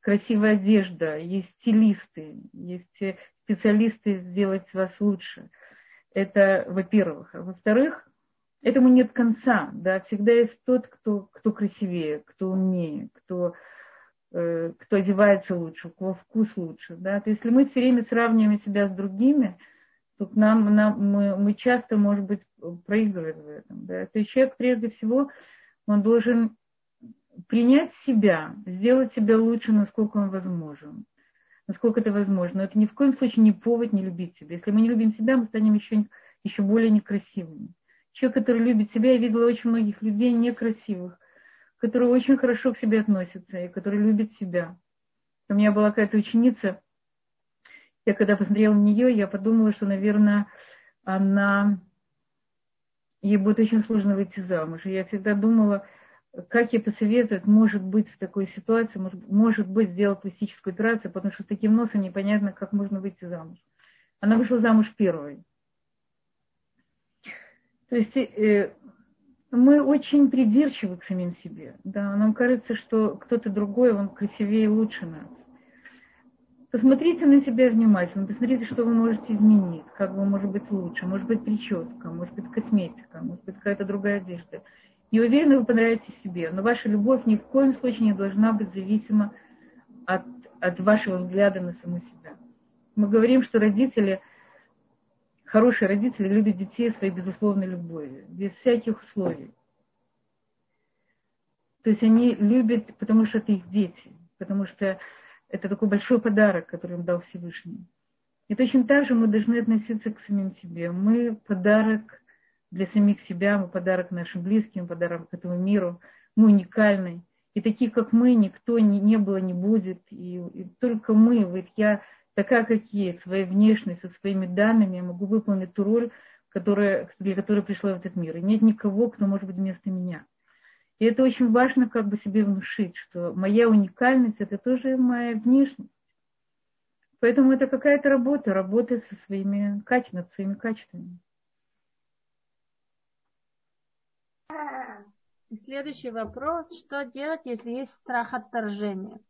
Красивая одежда, есть стилисты, есть специалисты сделать вас лучше. Это, во-первых. А во-вторых, этому нет конца. Да? Всегда есть тот, кто, кто красивее, кто умнее, кто Э, кто одевается лучше, у кого вкус лучше. Да? То если мы все время сравниваем себя с другими, то нам, нам, мы, мы часто, может быть, проигрываем в этом. Да? То есть человек прежде всего, он должен принять себя, сделать себя лучше, насколько он возможен. Насколько это возможно. Но это ни в коем случае не повод не любить себя. Если мы не любим себя, мы станем еще, еще более некрасивыми. Человек, который любит себя, я видела очень многих людей некрасивых, которые очень хорошо к себе относятся и которые любят себя. У меня была какая-то ученица, я когда посмотрела на нее, я подумала, что, наверное, она, ей будет очень сложно выйти замуж. И я всегда думала, как ей посоветовать, может быть, в такой ситуации, может, может быть, сделать пластическую операцию, потому что с таким носом непонятно, как можно выйти замуж. Она вышла замуж первой. То есть э, мы очень придирчивы к самим себе. Да, нам кажется, что кто-то другой, он красивее и лучше нас. Посмотрите на себя внимательно, посмотрите, что вы можете изменить, как вы может быть лучше, может быть прическа, может быть косметика, может быть какая-то другая одежда. И уверена, вы понравитесь себе, но ваша любовь ни в коем случае не должна быть зависима от, от вашего взгляда на саму себя. Мы говорим, что родители, хорошие родители любят детей своей безусловной любовью, без всяких условий. То есть они любят, потому что это их дети, потому что это такой большой подарок, который им дал Всевышний. И точно так же мы должны относиться к самим себе. Мы подарок для самих себя, мы подарок нашим близким, подарок этому миру. Мы уникальны. И таких, как мы, никто не, не было, не будет. И, и только мы, вот я такая, как есть, своей внешностью, со своими данными, я могу выполнить ту роль, которая, для которой пришла в этот мир. И нет никого, кто может быть вместо меня. И это очень важно как бы себе внушить, что моя уникальность – это тоже моя внешность. Поэтому это какая-то работа, работа со своими, над своими качествами. Следующий вопрос. Что делать, если есть страх отторжения?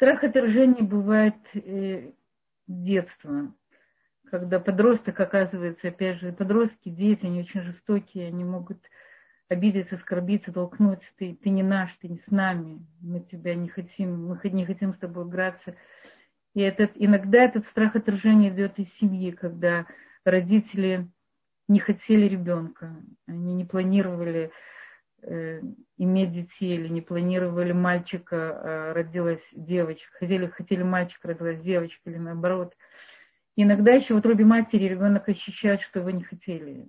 Страх отторжения бывает э, детства когда подросток оказывается, опять же, подростки, дети, они очень жестокие, они могут обидеться, оскорбиться, толкнуть, ты, ты не наш, ты не с нами, мы тебя не хотим, мы не хотим с тобой играться. И этот, иногда этот страх отражения идет из семьи, когда родители не хотели ребенка, они не планировали иметь детей или не планировали мальчика, а родилась девочка, хотели, хотели мальчика, родилась девочка или наоборот – Иногда еще в утробе матери ребенок ощущает, что его не хотели.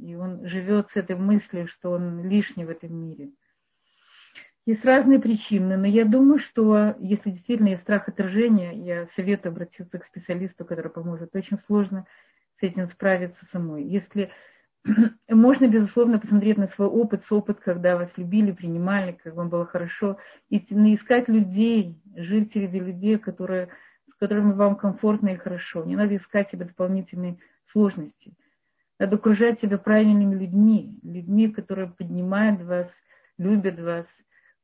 И он живет с этой мыслью, что он лишний в этом мире. Есть разные причины, но я думаю, что если действительно есть страх отражения, я советую обратиться к специалисту, который поможет. Очень сложно с этим справиться самой. Если можно, безусловно, посмотреть на свой опыт, с опыт, когда вас любили, принимали, как вам было хорошо, и искать людей, жить среди людей, которые которыми вам комфортно и хорошо. Не надо искать себе дополнительные сложности. Надо окружать себя правильными людьми, людьми, которые поднимают вас, любят вас,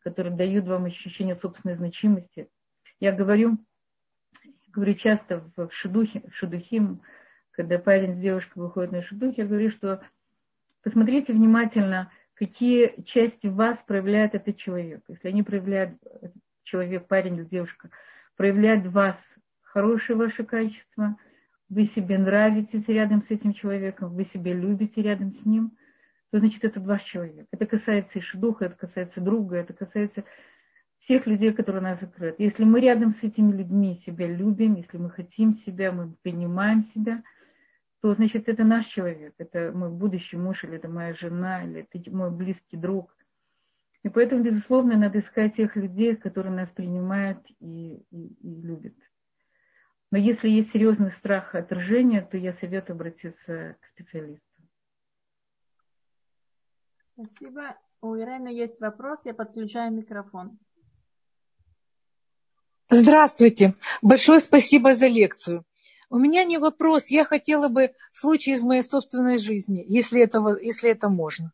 которые дают вам ощущение собственной значимости. Я говорю, говорю часто в шедухе, в шедухим, когда парень с девушкой выходит на шедух, я говорю, что посмотрите внимательно, какие части вас проявляет этот человек. Если они проявляют, человек, парень или девушка, проявляют вас хорошие ваши качества, вы себе нравитесь рядом с этим человеком, вы себя любите рядом с ним, то значит это ваш человек. Это касается и шедуха, это касается друга, это касается всех людей, которые нас закрыты. Если мы рядом с этими людьми себя любим, если мы хотим себя, мы принимаем себя, то значит это наш человек, это мой будущий муж, или это моя жена, или это мой близкий друг. И поэтому, безусловно, надо искать тех людей, которые нас принимают и, и, и любят. Но если есть серьезный страх отражения, то я советую обратиться к специалисту. Спасибо. У Ирены есть вопрос, я подключаю микрофон. Здравствуйте. Большое спасибо за лекцию. У меня не вопрос. Я хотела бы случай из моей собственной жизни, если это, если это можно.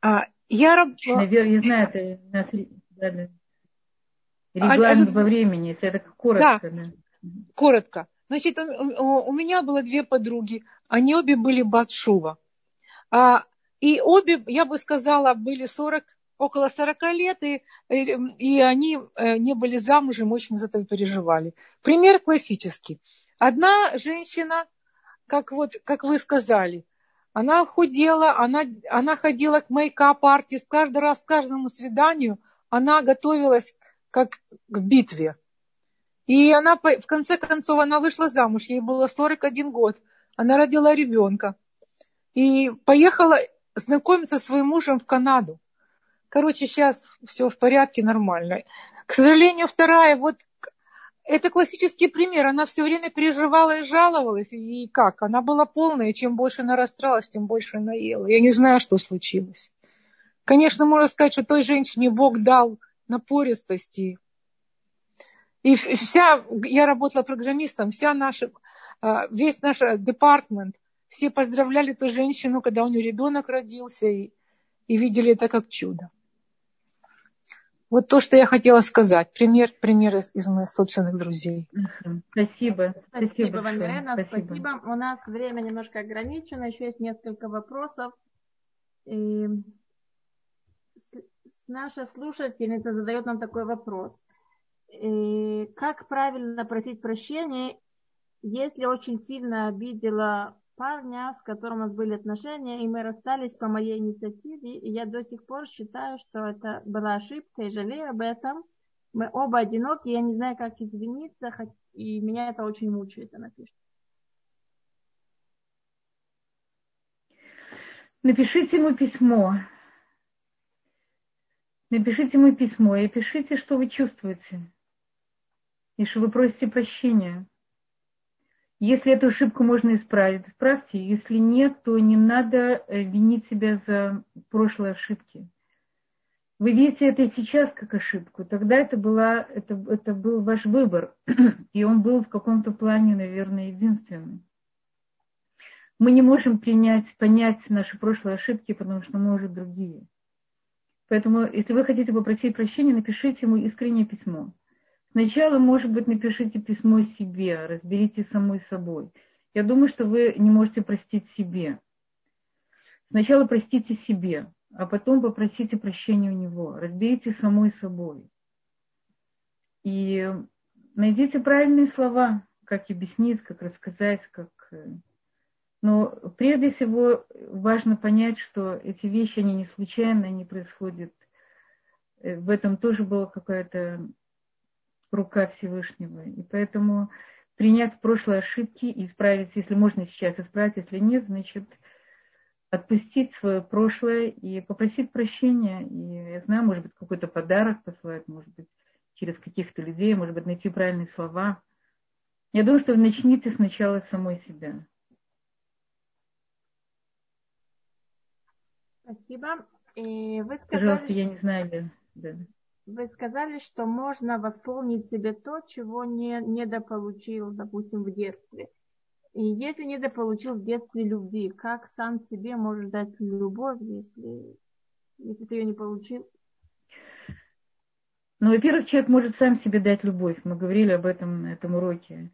А, я, Наверное, я знаю, это Регламент а, во времени, если это коротко. Да, да. коротко. Значит, у меня было две подруги, они обе были Батшува. А, и обе, я бы сказала, были 40, около 40 лет, и, и они э, не были замужем, очень за это переживали. Пример классический. Одна женщина, как, вот, как вы сказали, она худела, она, она ходила к мейкап-артист, каждый раз к каждому свиданию она готовилась как к битве. И она, в конце концов, она вышла замуж, ей было 41 год. Она родила ребенка. И поехала знакомиться со своим мужем в Канаду. Короче, сейчас все в порядке, нормально. К сожалению, вторая, вот это классический пример. Она все время переживала и жаловалась. И как? Она была полная. Чем больше она расстраивалась, тем больше она ела. Я не знаю, что случилось. Конечно, можно сказать, что той женщине Бог дал напористости. И вся, я работала программистом, вся наша, а, весь наш департмент, все поздравляли ту женщину, когда у нее ребенок родился, и, и видели это как чудо. Вот то, что я хотела сказать. Пример, пример из, из моих собственных друзей. Спасибо. Спасибо, спасибо Валерина. Спасибо. спасибо. У нас время немножко ограничено. Еще есть несколько вопросов. И наша слушательница задает нам такой вопрос. И как правильно просить прощения, если очень сильно обидела парня, с которым у нас были отношения, и мы расстались по моей инициативе, и я до сих пор считаю, что это была ошибка и жалею об этом. Мы оба одиноки, я не знаю, как извиниться, и меня это очень мучает, она пишет. Напишите ему письмо. Напишите ему письмо и пишите, что вы чувствуете. И что вы просите прощения. Если эту ошибку можно исправить, исправьте. Если нет, то не надо э, винить себя за прошлые ошибки. Вы видите это сейчас как ошибку. Тогда это, была, это, это был ваш выбор. И он был в каком-то плане, наверное, единственным. Мы не можем принять, понять наши прошлые ошибки, потому что мы уже другие. Поэтому, если вы хотите попросить прощения, напишите ему искреннее письмо. Сначала, может быть, напишите письмо себе, разберите самой собой. Я думаю, что вы не можете простить себе. Сначала простите себе, а потом попросите прощения у него. Разберите самой собой. И найдите правильные слова, как объяснить, как рассказать, как... Э, но прежде всего важно понять, что эти вещи, они не случайно, они происходят. Э, в этом тоже была какая-то рука Всевышнего. И поэтому принять прошлые ошибки и исправить, если можно сейчас исправить, если нет, значит, отпустить свое прошлое и попросить прощения. И я знаю, может быть, какой-то подарок послать, может быть, через каких-то людей, может быть, найти правильные слова. Я думаю, что вы начните сначала с самой себя. Спасибо. И вы сказали, Пожалуйста, я не знаю, да. Вы сказали, что можно восполнить себе то, чего не недополучил, допустим, в детстве. И если недополучил в детстве любви, как сам себе можешь дать любовь, если, если ты ее не получил? Ну, во-первых, человек может сам себе дать любовь. Мы говорили об этом на этом уроке.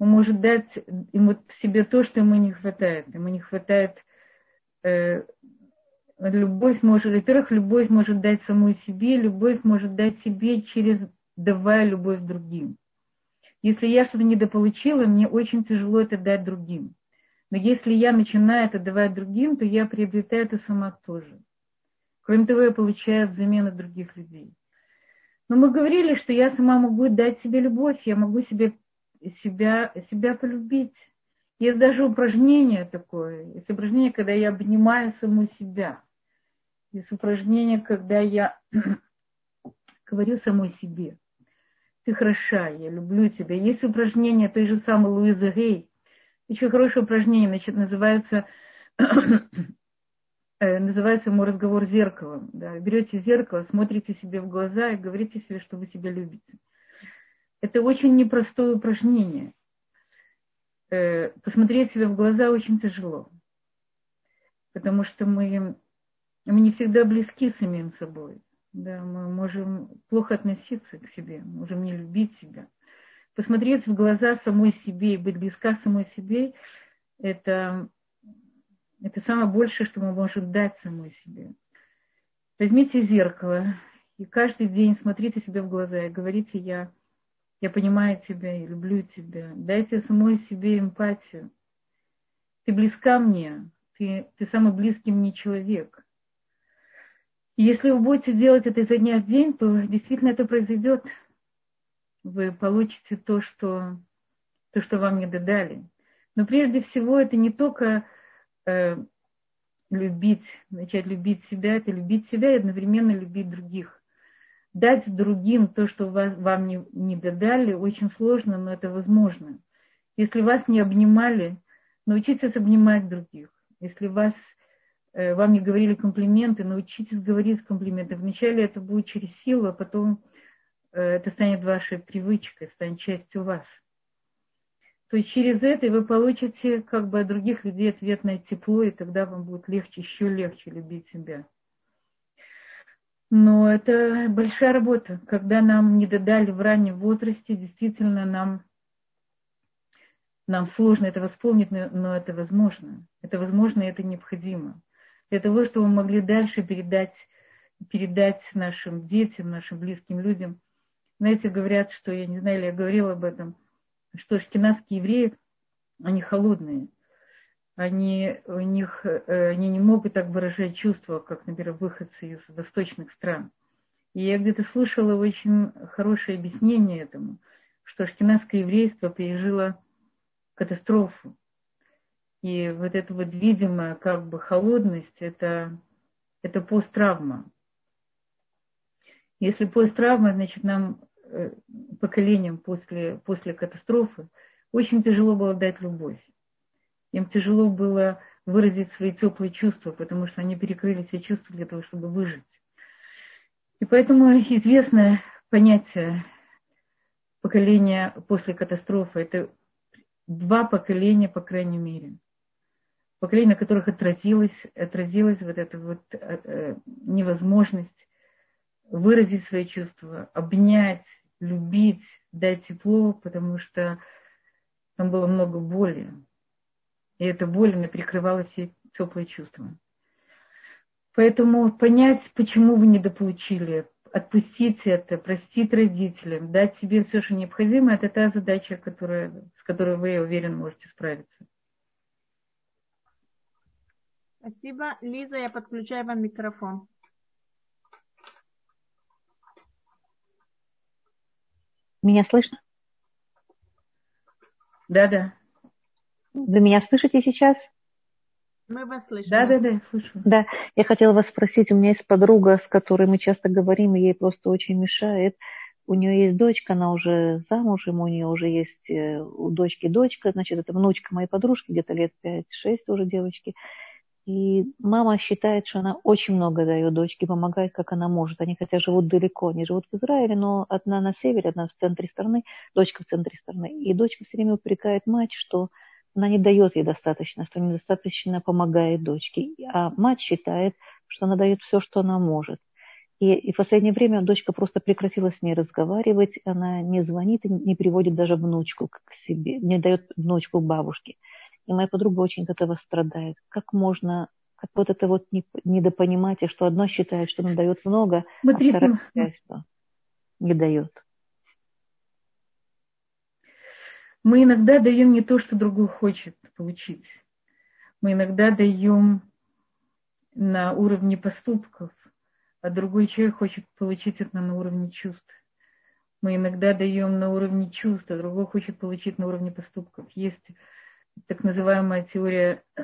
Он может дать ему себе то, что ему не хватает. Ему не хватает э, любовь может, во-первых, любовь может дать самой себе, любовь может дать себе через давая любовь другим. Если я что-то недополучила, мне очень тяжело это дать другим. Но если я начинаю это давать другим, то я приобретаю это сама тоже. Кроме того, я получаю взамен от других людей. Но мы говорили, что я сама могу дать себе любовь, я могу себе, себя, себя полюбить. Есть даже упражнение такое. Есть упражнение, когда я обнимаю саму себя. Есть упражнение, когда я говорю самой себе. Ты хороша, я люблю тебя. Есть упражнение той же самой Луизы Гей. Еще хорошее упражнение, значит, называется, э, называется мой разговор с зеркалом. Да. Берете зеркало, смотрите себе в глаза и говорите себе, что вы себя любите. Это очень непростое упражнение. Э, посмотреть себе в глаза очень тяжело. Потому что мы мы не всегда близки самим собой. Да, мы можем плохо относиться к себе, можем не любить себя. Посмотреть в глаза самой себе и быть близка самой себе, это, это самое большее, что мы можем дать самой себе. Возьмите зеркало и каждый день смотрите себе в глаза и говорите, я, я понимаю тебя, я люблю тебя. Дайте самой себе эмпатию. Ты близка мне, ты, ты самый близкий мне человек – если вы будете делать это изо дня в день, то действительно это произойдет. Вы получите то, что, то, что вам не додали. Но прежде всего это не только э, любить, начать любить себя, это любить себя и одновременно любить других. Дать другим то, что вас, вам не, не додали, очень сложно, но это возможно. Если вас не обнимали, научитесь обнимать других. Если вас вам не говорили комплименты, научитесь говорить комплименты. Вначале это будет через силу, а потом э, это станет вашей привычкой, станет частью вас. То есть через это вы получите как бы от других людей ответное тепло, и тогда вам будет легче, еще легче любить себя. Но это большая работа. Когда нам не додали в раннем возрасте, действительно нам, нам сложно это восполнить, но это возможно. Это возможно и это необходимо. Для того, чтобы мы могли дальше передать, передать нашим детям, нашим близким людям. Знаете, говорят, что, я не знаю, я говорила об этом, что шкинавские евреи, они холодные они, у них, э, они не могут так выражать чувства, как, например, выходцы из восточных стран. И я где-то слышала очень хорошее объяснение этому, что ашкенадское еврейство пережило катастрофу. И вот эта вот видимая как бы холодность, это, это посттравма. Если посттравма, значит, нам, э, поколениям после, после катастрофы, очень тяжело было дать любовь им тяжело было выразить свои теплые чувства, потому что они перекрыли все чувства для того, чтобы выжить. И поэтому известное понятие поколения после катастрофы – это два поколения, по крайней мере. Поколения, на которых отразилась, отразилась вот эта вот э, э, невозможность выразить свои чувства, обнять, любить, дать тепло, потому что там было много боли. И эта боль она перекрывала все теплые чувства. Поэтому понять, почему вы недополучили, отпустить это, простить родителям, дать себе все, что необходимо, это та задача, которая, с которой вы, я уверен, можете справиться. Спасибо. Лиза, я подключаю вам микрофон. Меня слышно? Да, да. Вы меня слышите сейчас? Мы вас слышим. Да, да, да, слышу. Да, я хотела вас спросить, у меня есть подруга, с которой мы часто говорим, и ей просто очень мешает. У нее есть дочка, она уже замужем, у нее уже есть э, у дочки дочка, значит, это внучка моей подружки, где-то лет 5-6 уже девочки. И мама считает, что она очень много дает дочке, помогает, как она может. Они хотя живут далеко, они живут в Израиле, но одна на севере, одна в центре страны, дочка в центре страны. И дочка все время упрекает мать, что она не дает ей достаточно, что недостаточно помогает дочке. А мать считает, что она дает все, что она может. И, и в последнее время дочка просто прекратила с ней разговаривать, она не звонит и не приводит даже внучку к себе, не дает внучку бабушке. И моя подруга очень от этого страдает. Как можно, как вот это вот недопонимание, что одно считает, что она дает много, Смотри, а вторая считает, что не дает. Мы иногда даем не то, что другой хочет получить. Мы иногда даем на уровне поступков, а другой человек хочет получить это на уровне чувств. Мы иногда даем на уровне чувств, а другой хочет получить на уровне поступков. Есть так называемая теория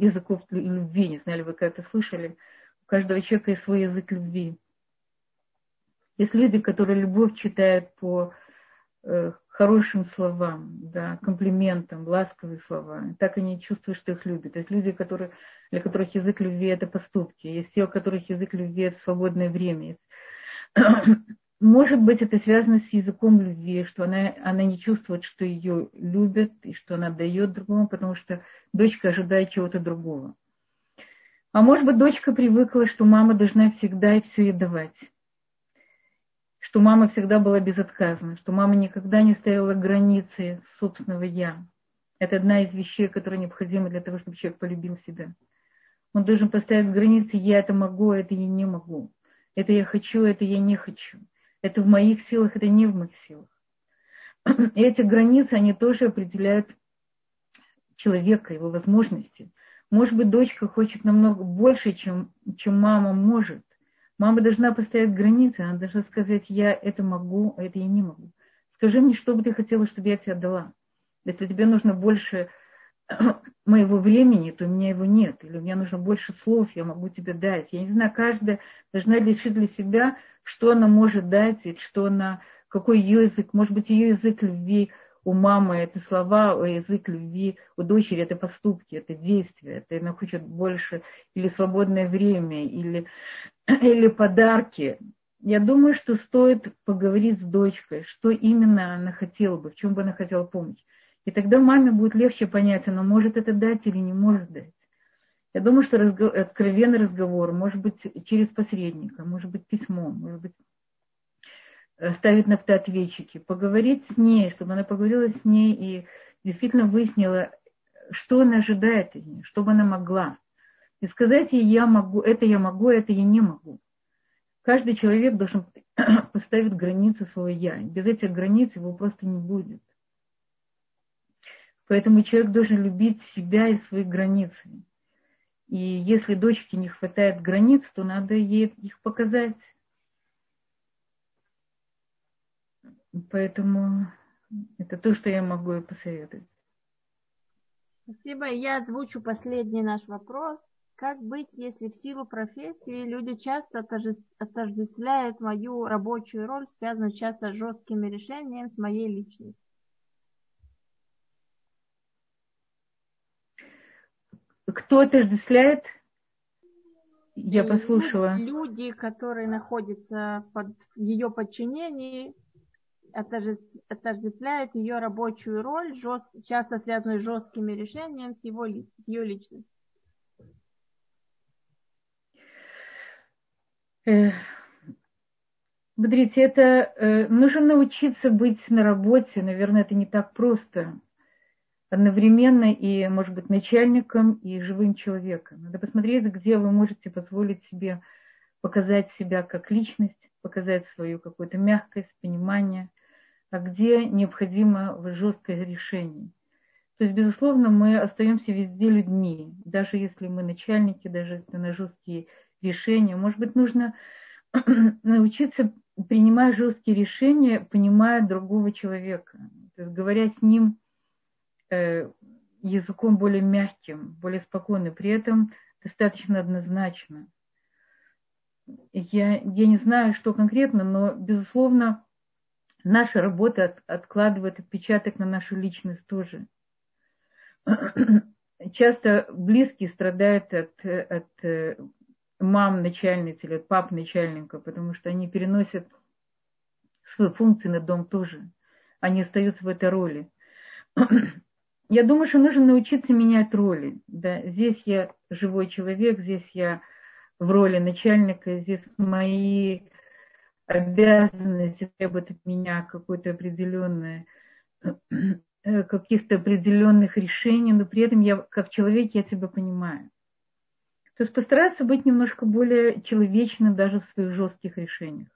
языков любви. Не знали, вы когда-то слышали. У каждого человека есть свой язык любви. Есть люди, которые любовь читают по э, хорошим словам, да, комплиментам, ласковые слова. Так они чувствуют, что их любят. Есть люди, которые, для которых язык любви – это поступки. Есть те, у которых язык любви – это свободное время. Может быть, это связано с языком любви, что она, она не чувствует, что ее любят и что она дает другому, потому что дочка ожидает чего-то другого. А может быть, дочка привыкла, что мама должна всегда и все ей давать что мама всегда была безотказна, что мама никогда не ставила границы собственного «я». Это одна из вещей, которая необходима для того, чтобы человек полюбил себя. Он должен поставить границы «я это могу, а это я не могу». Это я хочу, это я не хочу. Это в моих силах, это не в моих силах. И эти границы, они тоже определяют человека, его возможности. Может быть, дочка хочет намного больше, чем, чем мама может. Мама должна поставить границы, она должна сказать, я это могу, а это я не могу. Скажи мне, что бы ты хотела, чтобы я тебе отдала. Если тебе нужно больше моего времени, то у меня его нет. Или мне нужно больше слов, я могу тебе дать. Я не знаю, каждая должна решить для себя, что она может дать, и что она, какой ее язык. Может быть, ее язык любви у мамы это слова, у язык любви, у дочери это поступки, это действия, это она хочет больше или свободное время, или или подарки. Я думаю, что стоит поговорить с дочкой, что именно она хотела бы, в чем бы она хотела помочь. И тогда маме будет легче понять, она может это дать или не может дать. Я думаю, что разговор, откровенный разговор, может быть, через посредника, может быть, письмо, может быть, э, ставить на автоответчики, поговорить с ней, чтобы она поговорила с ней и действительно выяснила, что она ожидает от нее, чтобы она могла. И сказать ей, я могу, это я могу, это я не могу. Каждый человек должен поставить границы своего я. Без этих границ его просто не будет. Поэтому человек должен любить себя и свои границы. И если дочке не хватает границ, то надо ей их показать. Поэтому это то, что я могу посоветовать. Спасибо. Я озвучу последний наш вопрос. Как быть, если в силу профессии люди часто отождествляют мою рабочую роль, связанную часто с жесткими решениями, с моей личностью? Кто отождествляет? Я послушала. Люди, которые находятся под ее подчинении, отождествляют ее рабочую роль, жест, часто связанную с жесткими решениями, с, его, с ее личностью. Смотрите, это э, нужно научиться быть на работе. Наверное, это не так просто. Одновременно и, может быть, начальником и живым человеком. Надо посмотреть, где вы можете позволить себе показать себя как личность, показать свою какую-то мягкость, понимание, а где необходимо жесткое решение. То есть, безусловно, мы остаемся везде людьми, даже если мы начальники, даже если на жесткие решения. Может быть, нужно научиться, принимая жесткие решения, понимая другого человека. То есть, говоря с ним языком более мягким, более спокойным, при этом достаточно однозначно. Я, я не знаю, что конкретно, но, безусловно, наша работа от, откладывает отпечаток на нашу личность тоже. Часто близкие страдают от, от э, мам начальниц или пап начальника, потому что они переносят свои функции на дом тоже. Они остаются в этой роли. Я думаю, что нужно научиться менять роли. Да? Здесь я живой человек, здесь я в роли начальника, здесь мои обязанности требуют от меня какое-то определенное каких-то определенных решений, но при этом я как человек я тебя понимаю. То есть постараться быть немножко более человечным даже в своих жестких решениях.